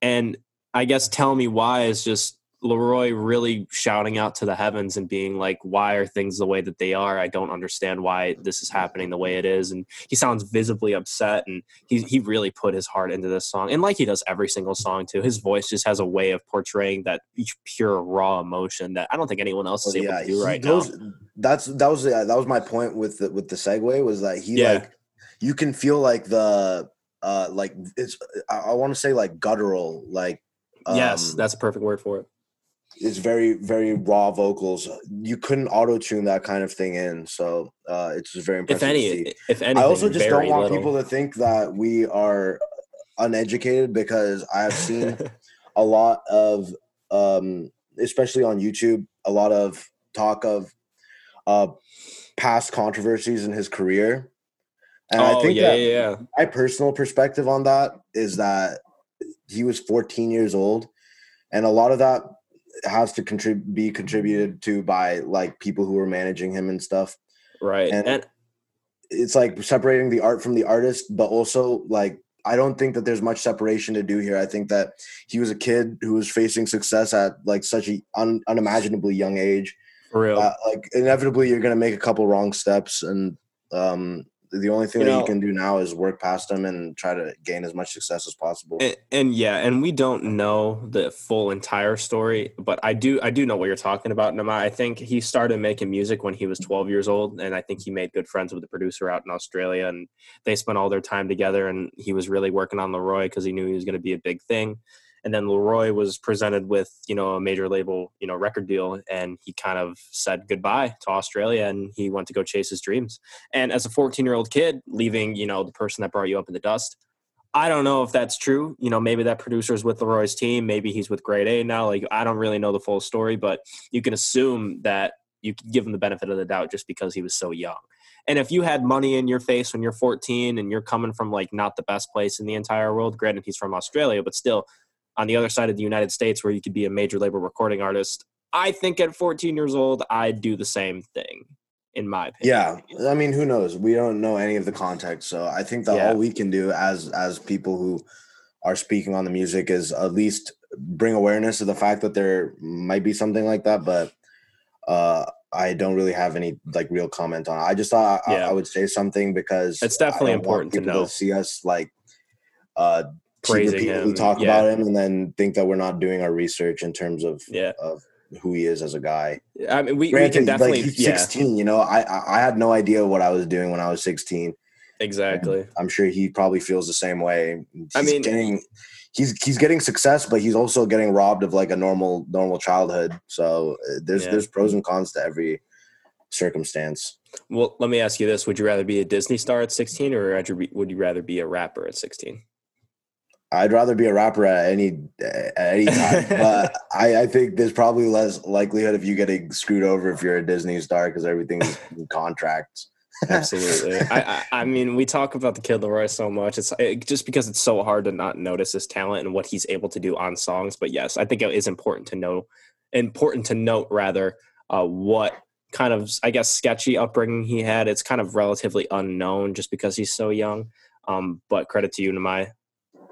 and I guess "Tell Me Why" is just LAROI really shouting out to the heavens and being like, "Why are things the way that they are? I don't understand why this is happening the way it is." And he sounds visibly upset, and he he really put his heart into this song, and like he does every single song too. His voice just has a way of portraying that pure raw emotion that I don't think anyone else is Well, able to do right goes- now. That's that was that was my point with the, with the segue was that he Yeah. like you can feel like the uh like it's I, I want to say like guttural like yes, um, that's a perfect word for it. It's very very raw vocals. You couldn't auto tune that kind of thing in, so uh it's very impressive. If any, if anything, I also just don't want little. people to think that we are uneducated because I have seen *laughs* a lot of um especially on YouTube a lot of talk of uh past controversies in his career. And oh I think yeah, that yeah, yeah. my personal perspective on that is that he was 14 years old and a lot of that has to contrib- be contributed to by like people who are managing him and stuff right. and- and it's like separating the art from the artist, but also like I don't think that there's much separation to do here. I think that he was a kid who was facing success at like such a un- unimaginably young age. for real. Uh, like inevitably, you're gonna make a couple wrong steps, and um, the only thing You that know- you can do now is work past them and try to gain as much success as possible. and, and yeah, and we don't know the full entire story, but I do I do know what you're talking about, Nimai. I think he started making music when he was 12 years old, and I think he made good friends with the producer out in Australia, and they spent all their time together. And he was really working on LAROI because he knew he was going to be a big thing. And then LAROI was presented with, you know, a major label, you know, record deal, and he kind of said goodbye to Australia, and he went to go chase his dreams. And as a 14 year old kid, leaving, you know, the person that brought you up in the dust, I don't know if that's true. You know, maybe that producer is with LAROI's team. Maybe he's with Grade A now. Like, I don't really know the full story, but you can assume that you can give him the benefit of the doubt just because he was so young. And if you had money in your face when you're 14 and you're coming from like not the best place in the entire world, granted he's from Australia, but still on the other side of the United States where you could be a major label recording artist, I think at 14 years old, I'd do the same thing, in my opinion. Yeah, I mean, who knows? We don't know any of the context, so I think that Yeah. all we can do as as people who are speaking on the music is at least bring awareness of the fact that there might be something like that. But uh, I don't really have any like real comment on it. I just thought I, Yeah. I would say something because It's definitely I important to people know. see us like uh, Praising people who talk yeah. about him and then think that we're not doing our research in terms of Yeah. of who he is as a guy. I mean, we, we can definitely, like yeah, 16. You know, I, I I had no idea what I was doing when I was 16. exactly. I'm sure he probably feels the same way. He's I mean- getting he's he's getting success, but he's also getting robbed of like a normal normal childhood. So uh, there's Yeah. there's pros and cons to every circumstance. Well, let me ask you this: Would you rather be a Disney star at 16, or would you be- would you rather be a rapper at 16? I'd rather be a rapper at any at any time, *laughs* but I, I think there's probably less likelihood of you getting screwed over if you're a Disney star because everything's *laughs* in contracts. Absolutely. I, I I mean, we talk about the kid LAROI so much. It's it, just because it's so hard to not notice his talent and what he's able to do on songs. But yes, I think it is important to know, important to note rather, uh, what kind of I guess sketchy upbringing he had. It's kind of relatively unknown just because he's so young. Um, but credit to you, Nimai,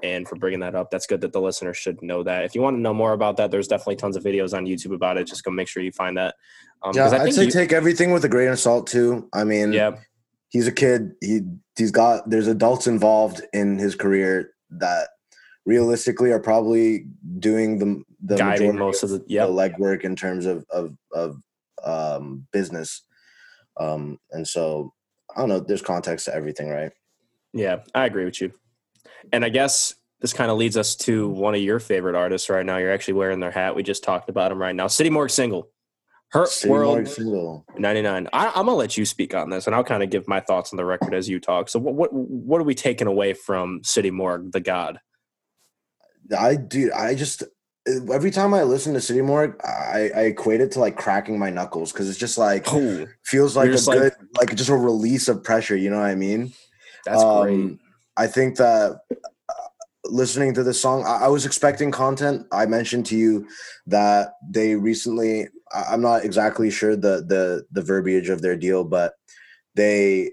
and for bringing that up. That's good that the listener should know that. If you want to know more about that, there's definitely tons of videos on YouTube about it. Just go make sure you find that. Um, Yeah, I'd say you- take everything with a grain of salt too. I mean, yeah, he's a kid. He he's got there's adults involved in his career that realistically are probably doing the the guiding most of the the legwork in terms of of of um, business. Um, and so I don't know. There's context to everything, right? Yeah, I agree with you. And I guess this kind of leads us to one of your favorite artists right now. You're actually wearing their hat. We just talked about him right now. City Morgue single. Hurt City World Morgue single. 99. I, I'm gonna let you speak on this, and I'll kind of give my thoughts on the record as you talk. So, what what what are we taking away from City Morgue, the God? I do. I just every time I listen to City Morgue, I, I equate it to like cracking my knuckles because it's just like feels like a just like- good like just a release of pressure. You know what I mean? that's great. Um, I think that uh, listening to this song, I, I was expecting content. I mentioned to you that they recently. I- I'm not exactly sure the the the verbiage of their deal, but they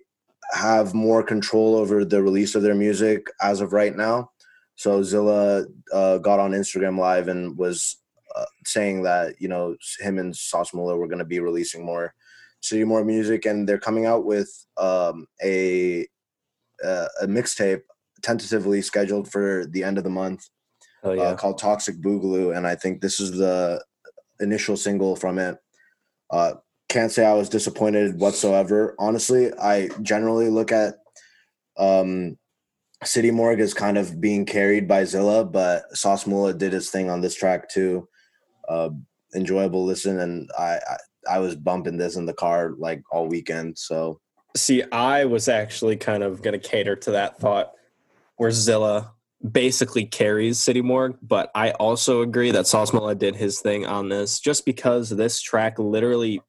have more control over the release of their music as of right now. So Zilla uh, got on Instagram Live and was uh, saying that you know him and Mula were going to be releasing more City Morgue music, and they're coming out with um, a uh, a mixtape tentatively scheduled for the end of the month Hell uh, called Toxic Boogaloo, and I think this is the initial single from it. Uh, can't say I was disappointed whatsoever. Honestly, I generally look at um, City Morgue as kind of being carried by Zilla, but Sauce Mula did his thing on this track too. Uh, enjoyable listen, and I, I I was bumping this in the car like all weekend. So See, I was actually kind of going to cater to that thought where Zilla basically carries City Morgue, but I also agree that Sauce Mula did his thing on this just because this track literally,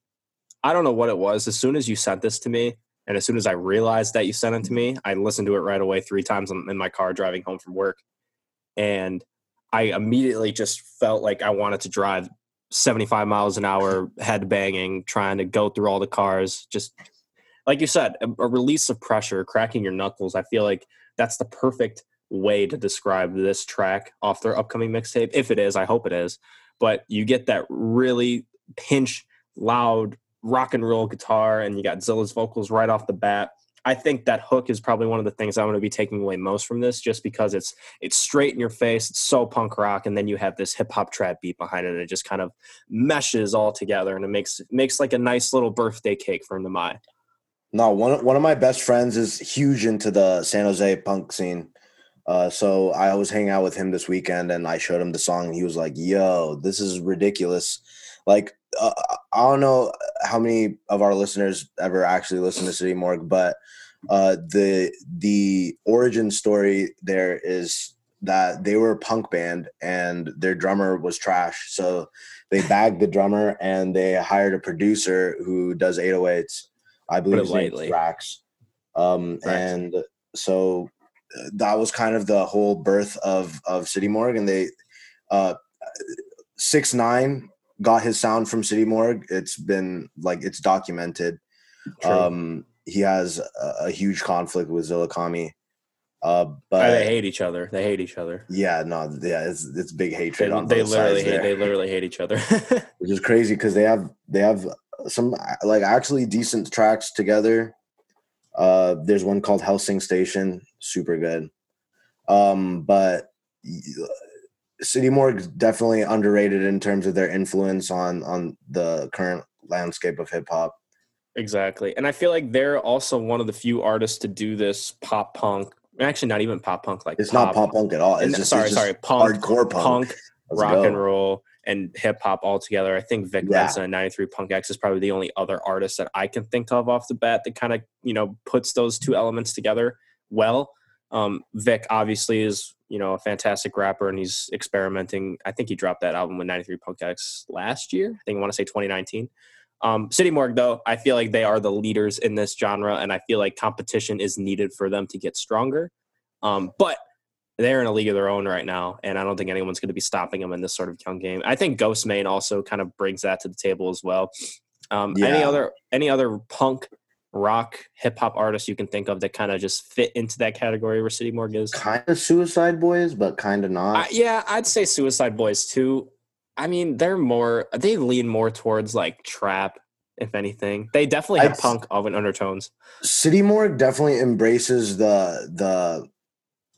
I don't know what it was. As soon as you sent this to me, and as soon as I realized that you sent it to me, I listened to it right away three times in my car driving home from work. And I immediately just felt like I wanted to drive 75 miles an hour, head banging, trying to go through all the cars, just like you said, a, a release of pressure, cracking your knuckles. I feel like that's the perfect way to describe this track off their upcoming mixtape. If it is, I hope it is. But you get that really pinch, loud rock and roll guitar, and you got Zilla's vocals right off the bat. I think that hook is probably one of the things I'm going to be taking away most from this, just because it's it's straight in your face, it's so punk rock, and then you have this hip hop trap beat behind it, and it just kind of meshes all together, and it makes makes like a nice little birthday cake for Nimai. No, one one of my best friends is huge into the San Jose punk scene. Uh, so I was hanging out with him this weekend, and I showed him the song, and he was like, "Yo, this is ridiculous." Like, uh, I don't know how many of our listeners ever actually listen to City Morgue, but uh, the the origin story there is that they were a punk band and their drummer was trash. So they bagged the drummer and they hired a producer who does 808s. I believe his lightly. Rax. Um, Rax. and so uh, that was kind of the whole birth of of City Morgue, and they uh, six nine got his sound from City Morgue. It's been like it's documented. True. Um, he has a, a huge conflict with Zilla Kami. Uh, but Uh, they hate each other. They hate each other. yeah, no, yeah, it's it's big They, hatred on they literally hate. there, They literally hate each other. *laughs* which is crazy because they have they have some like actually decent tracks together. Uh, there's one called Helsing Station, super good. Um, but City Morgue definitely underrated in terms of their influence on on the current landscape of hip hop. Exactly. And I feel like they're also one of the few artists to do this pop punk. Actually, not even pop punk, like It's not pop punk at all. It's and- just sorry, it's just sorry, punk, hardcore punk. punk, rock go. and roll, and hip hop all together. I think Vic Yeah. Mensa and 93PUNX is probably the only other artist that I can think of off the bat that kind of, you know, puts those two elements together well. Um, Vic obviously is, you know, a fantastic rapper and he's experimenting. I think he dropped that album with 93PUNX last year. I think I want to say 2019. Um, City Morgue, though, I feel like they are the leaders in this genre, and I feel like competition is needed for them to get stronger. Um, but they're in a league of their own right now, and I don't think anyone's going to be stopping them in this sort of young game. I think Ghostemane also kind of brings that to the table as well. Um, Any other any other punk, rock, hip hop artists you can think of that kind of just fit into that category where City Morgue is? Kind of Suicide Boys, but kind of not. I, yeah, I'd say Suicide Boys too. I mean, they're more they lean more towards like trap, if anything. They definitely have I'd punk of an undertones. City Morgue definitely embraces the the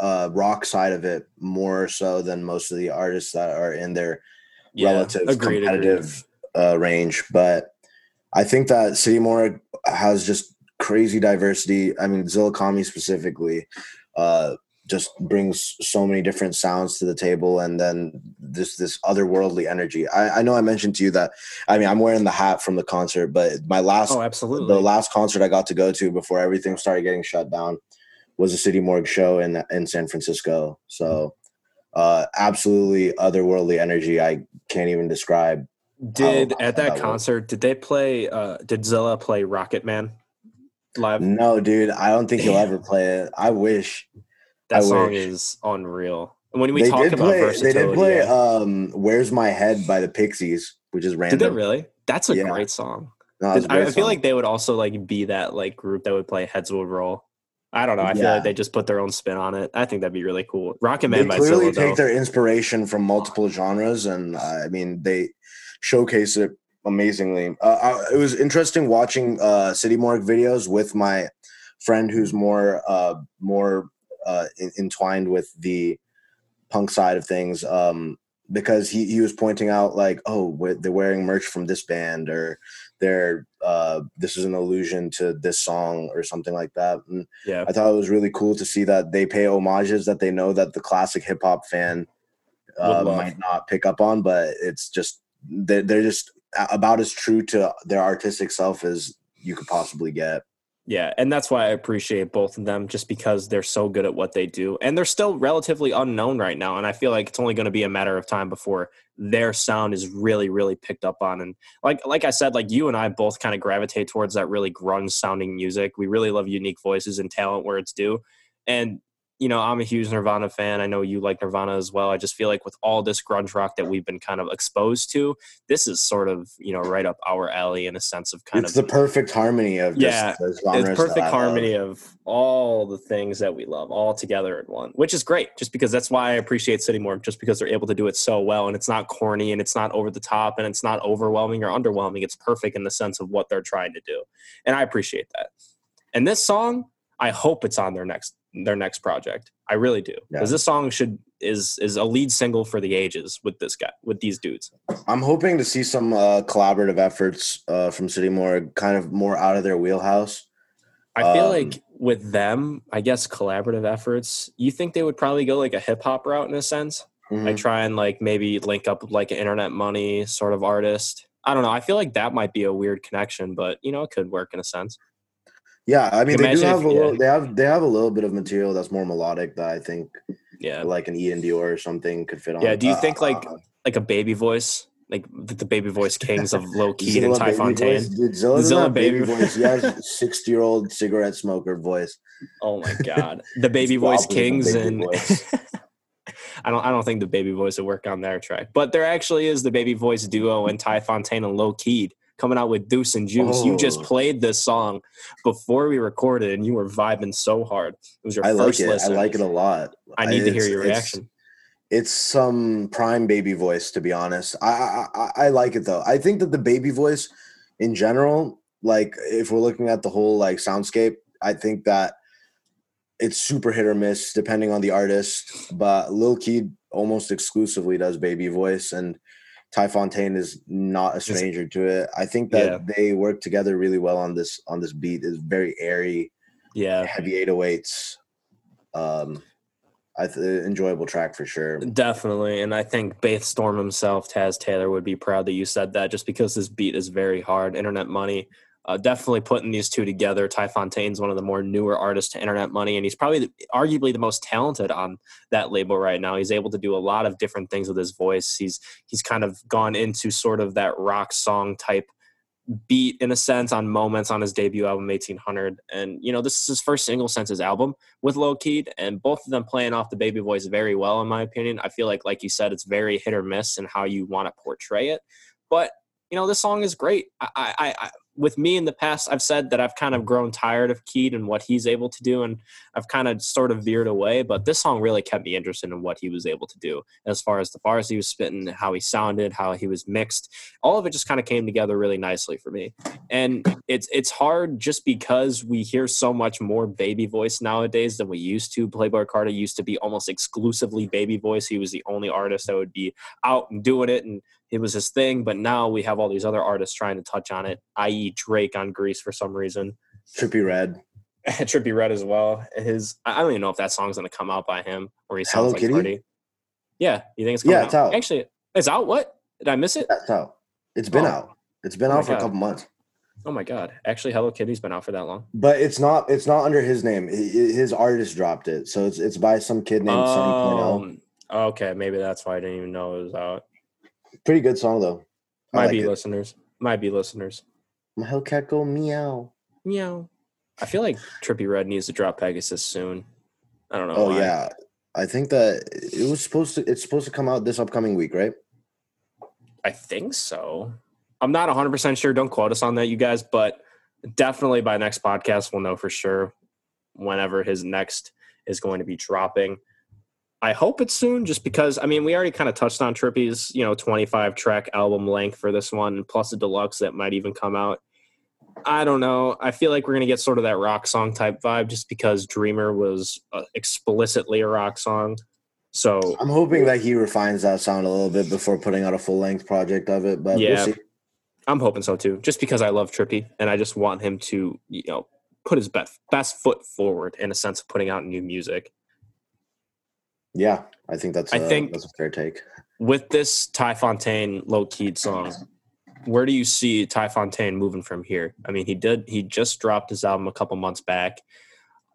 uh, rock side of it more so than most of the artists that are in their relative agreed, agreed. competitive Uh, range. But I think that City Morgue has just crazy diversity. I mean, Zilla Kami specifically uh, just brings so many different sounds to the table, and then this this otherworldly energy. I, I know I mentioned to you that I mean I'm wearing the hat from the concert, but my last Oh, absolutely. the last concert I got to go to before everything started getting shut down was a City Morgue show in in San Francisco. So, uh, absolutely otherworldly energy. I can't even describe. Did how at that that was. concert did they play? uh Did Zilla play Rocket Man live? No, dude, I don't think he'll ever play it. I wish That I song wish. is unreal. And when we they talk about play. They versatility, did play. yeah. Um, "Where's My Head" by the Pixies, which is random. did they really? That's a Yeah. great song. No, I, I feel like they would also like be that like group that would play Heads Would Roll. I don't know. I feel like they just put their own spin on it. I think that'd be really cool. Rocket they Man by clearly Zilla, take though. their inspiration from multiple genres and uh, i mean they showcase it amazingly uh, I, it was interesting watching uh, city morgue videos with my friend who's more uh, more uh, in, entwined with the punk side of things um, because he, he was pointing out like oh they're wearing merch from this band or they're uh, this is an allusion to this song or something like that and yeah. I thought it was really cool to see that they pay homages that they know that the classic hip hop fan uh, might not pick up on, but it's just they're, they're just about as true to their artistic self as you could possibly get. Yeah, and that's why I appreciate both of them just because they're so good at what they do. And they're still relatively unknown right now. And I feel like it's only going to be a matter of time before their sound is really, really picked up on. And like like I said, like you and I both kind of gravitate towards that really grunge sounding music. We really love unique voices and talent where it's due. And you know, I'm a huge Nirvana fan. I know you like Nirvana as well. I just feel like with all this grunge rock that we've been kind of exposed to, this is sort of, you know, right up our alley in a sense of kind of it's of the perfect harmony of just Yeah, the it's perfect love. harmony of all the things that we love all together in one which is great just because that's why i appreciate city morgue just because they're able to do it so well and it's not corny and it's not over the top and it's not overwhelming or underwhelming it's perfect in the sense of what they're trying to do and i appreciate that and this song i hope it's on their next their next project i really do Yeah. because this song should is is a lead single for the ages with this guy with these dudes I'm hoping to see some uh, collaborative efforts uh, from City Morgue, kind of more out of their wheelhouse. I feel Um, like with them, I guess collaborative efforts, you think they would probably go like a hip hop route in a sense? Mhm. Like try and like maybe link up with like an internet money sort of artist. I don't know. I feel like that might be a weird connection, but you know, it could work in a sense. Yeah, I mean, they do have if- a little. yeah. They have they have a little bit of material that's more melodic that I think Yeah. like an Ian Dior or something could fit on. Yeah, do you Uh, think, like, uh, Like a baby voice, like the, baby voice kings of Lil Keed and Ty Fontaine. Dude, Zilla Zilla baby baby- voice. He has *laughs* sixty year old cigarette smoker voice. Oh my *laughs* god, the baby voice kings baby and voice. *laughs* I don't I don't think the baby voice would work on their track, but there actually is the baby voice duo and Ty Fontaine and Lil Keed coming out with Deuce and Juice. You just Oh. played this song before we recorded, and you were vibing so hard. It was your I like first it. listen. I like it a lot. I need to hear your reaction. It's some prime baby voice, to be honest. I, I I I like it though. I think that the baby voice, in general, like if we're looking at the whole like soundscape, I think that it's super hit or miss depending on the artist. But Lil Keed almost exclusively does baby voice, and Ty Fontaine is not a stranger to it. I think that Yeah. they work together really well on this on this beat. It's very airy, Yeah, heavy 808s. Um, I th- enjoyable track for sure. Definitely. And I think Baith Storm himself, Taz Taylor, would be proud that you said that just because this beat is very hard. Internet Money, uh, definitely putting these two together. Ty Fontaine's one of the more newer artists to Internet Money, and he's probably the, arguably the most talented on that label right now. He's able to do a lot of different things with his voice. He's he's kind of gone into sort of that rock song type beat in a sense on moments on his debut album 1800 and you know this is his first single since his album with Lil Keed and both of them playing off the baby voice very well in my opinion i feel like like you said it's very hit or miss in how you want to portray it but you know this song is great I, I i with me in the past i've said that i've kind of grown tired of keed and what he's able to do and i've kind of sort of veered away but this song really kept me interested in what he was able to do as far as the bars he was spitting how he sounded how he was mixed all of it just kind of came together really nicely for me and it's it's hard just because we hear so much more baby voice nowadays than we used to. Playboi Carti used to be almost exclusively baby voice. He was the only artist that would be out and doing it, and it was his thing. But now we have all these other artists trying to touch on it, i.e., Drake on Greece for some reason. Trippie Redd. *laughs* Trippie Redd as well. His I don't even know if that song's gonna come out by him or he Hello sounds like Kitty? Yeah, you think it's coming Yeah, it's out. Actually, it's out. What did I miss it? That's out. It's been Oh. out. It's been Oh out for a couple months. Oh my god! Actually, Hello Kitty's been out for that long. But it's not it's not under his name. Hi- hi- His artist dropped it. So it's it's by some kid named Sunny.0. Oh, um, okay, maybe that's why I didn't even know it was out. Pretty good song though. I Might like be it. listeners. Might be listeners. My Hellcat go meow. Meow. I feel like Trippie Redd needs to drop Pegasus soon. I don't know. Oh why. yeah. I think that it was supposed to it's supposed to come out this upcoming week, right? I think so. I'm not 100% sure. Don't quote us on that, you guys, but definitely by next podcast, we'll know for sure whenever his next is going to be dropping. I hope it's soon just because, I mean, we already kind of touched on Trippie's, you know, 25 track album length for this one, plus a deluxe that might even come out. I don't know. I feel like we're going to get sort of that rock song type vibe just because Dreamer was uh, explicitly a rock song. So I'm hoping that he refines that sound a little bit before putting out a full length project of it. But Yeah. we'll see. I'm hoping so too, just because I love Trippie and I just want him to, you know, put his best best foot forward in a sense of putting out new music. Yeah, I think that's I a, think- that's a fair take. With this Ty Fontaine Lil Keed song, where do you see Ty Fontaine moving from here? I mean, he did he just dropped his album a couple months back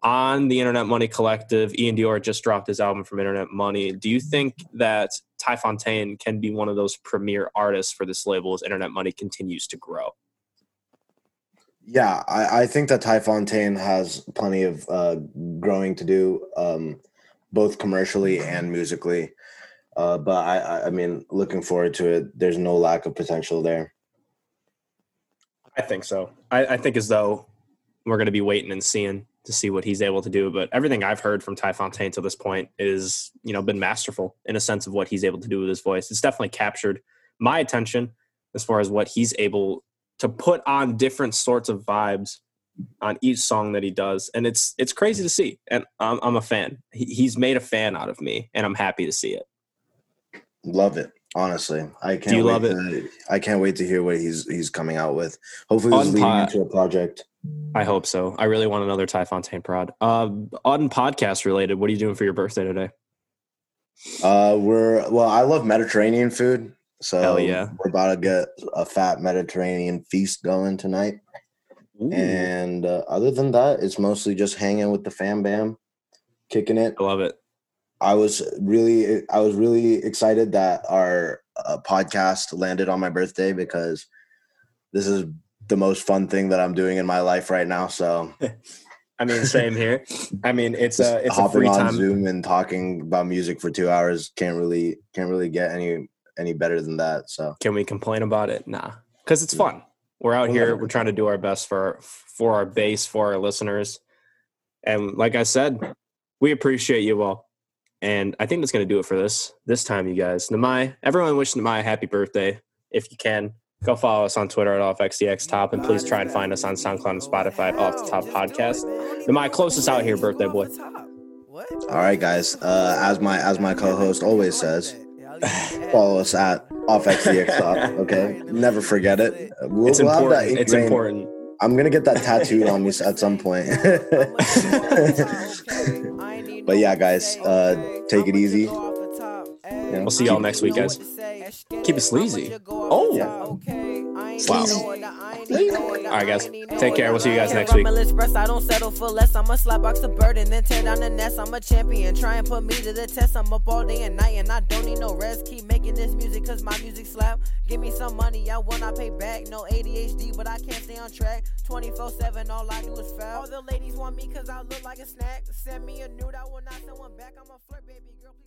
on the Internet Money Collective. Ian Dior just dropped his album from Internet Money. Do you think that Ty Fontaine can be one of those premier artists for this label as Internet Money continues to grow? Yeah, I, I think that Ty Fontaine has plenty of uh, growing to do, um, both commercially and musically. Uh, but I, I, I mean, looking forward to it. There's no lack of potential there. I think so. I, I think as though we're going to be waiting and seeing to see what he's able to do. But everything I've heard from Ty Fontaine to this point is, you know, been masterful in a sense of what he's able to do with his voice. It's definitely captured my attention as far as what he's able to put on different sorts of vibes on each song that he does, and it's it's crazy to see. And I'm, I'm a fan. He, he's made a fan out of me, and I'm happy to see it. Love it. Honestly, I can't. Do you wait love it? to- I can't wait to hear what he's he's coming out with. Hopefully, is leading Unpo- into a project. I hope so. I really want another Ty Fontaine prod. Uh, on podcast related, what are you doing for your birthday today? Uh, we're well. I love Mediterranean food, so Hell yeah. we're about to get a fat Mediterranean feast going tonight. And uh, other than that, it's mostly just hanging with the fam bam, kicking it. I love it. I was really, I was really excited that our uh, podcast landed on my birthday because this is the most fun thing that I'm doing in my life right now. So *laughs* I mean, same here. *laughs* I mean, it's a it's a free on time. Zoom and talking about music for two hours can't really can't really get any any better than that. So Can we complain about it? Nah, because it's fun. We're out here. We're trying to do our best for for our base, for our listeners, and like I said, we appreciate you all. And I think that's going to do it for this this time, you guys. Nimai, everyone wish Nimai a happy birthday if you can. Go follow us on Twitter at OffXDX Top, and please try and find us on SoundCloud and Spotify at Off the Top Podcast. Nimai, close us out here, birthday boy. What? all right, guys. Uh, as my as my co-host always says, *laughs* follow us at offxdx top. *laughs* Okay, never forget it. We'll, It's we'll important. It's ingrained- important. I'm gonna get that tattooed on me *laughs* at some point. but yeah, guys, uh, take it easy. know, We'll see y'all next week, guys. Keep it sleazy. Oh. Wow. All right, guys. Take care. We'll see you guys next week. Express, I don't settle for less. I'm a slap box a bird and then tear down the nest. I'm a champion. Try and put me to the test. I'm up all day and night and I don't need no rest. Keep making this music cause my music slap. Give me some money, I will not pay back. No ADHD, but I can't stay on track. 24 7, all I do is foul. All the ladies want me cause I look like a snack. Send me a nude, I will not send one back. I'm a flirt, baby girl. Please do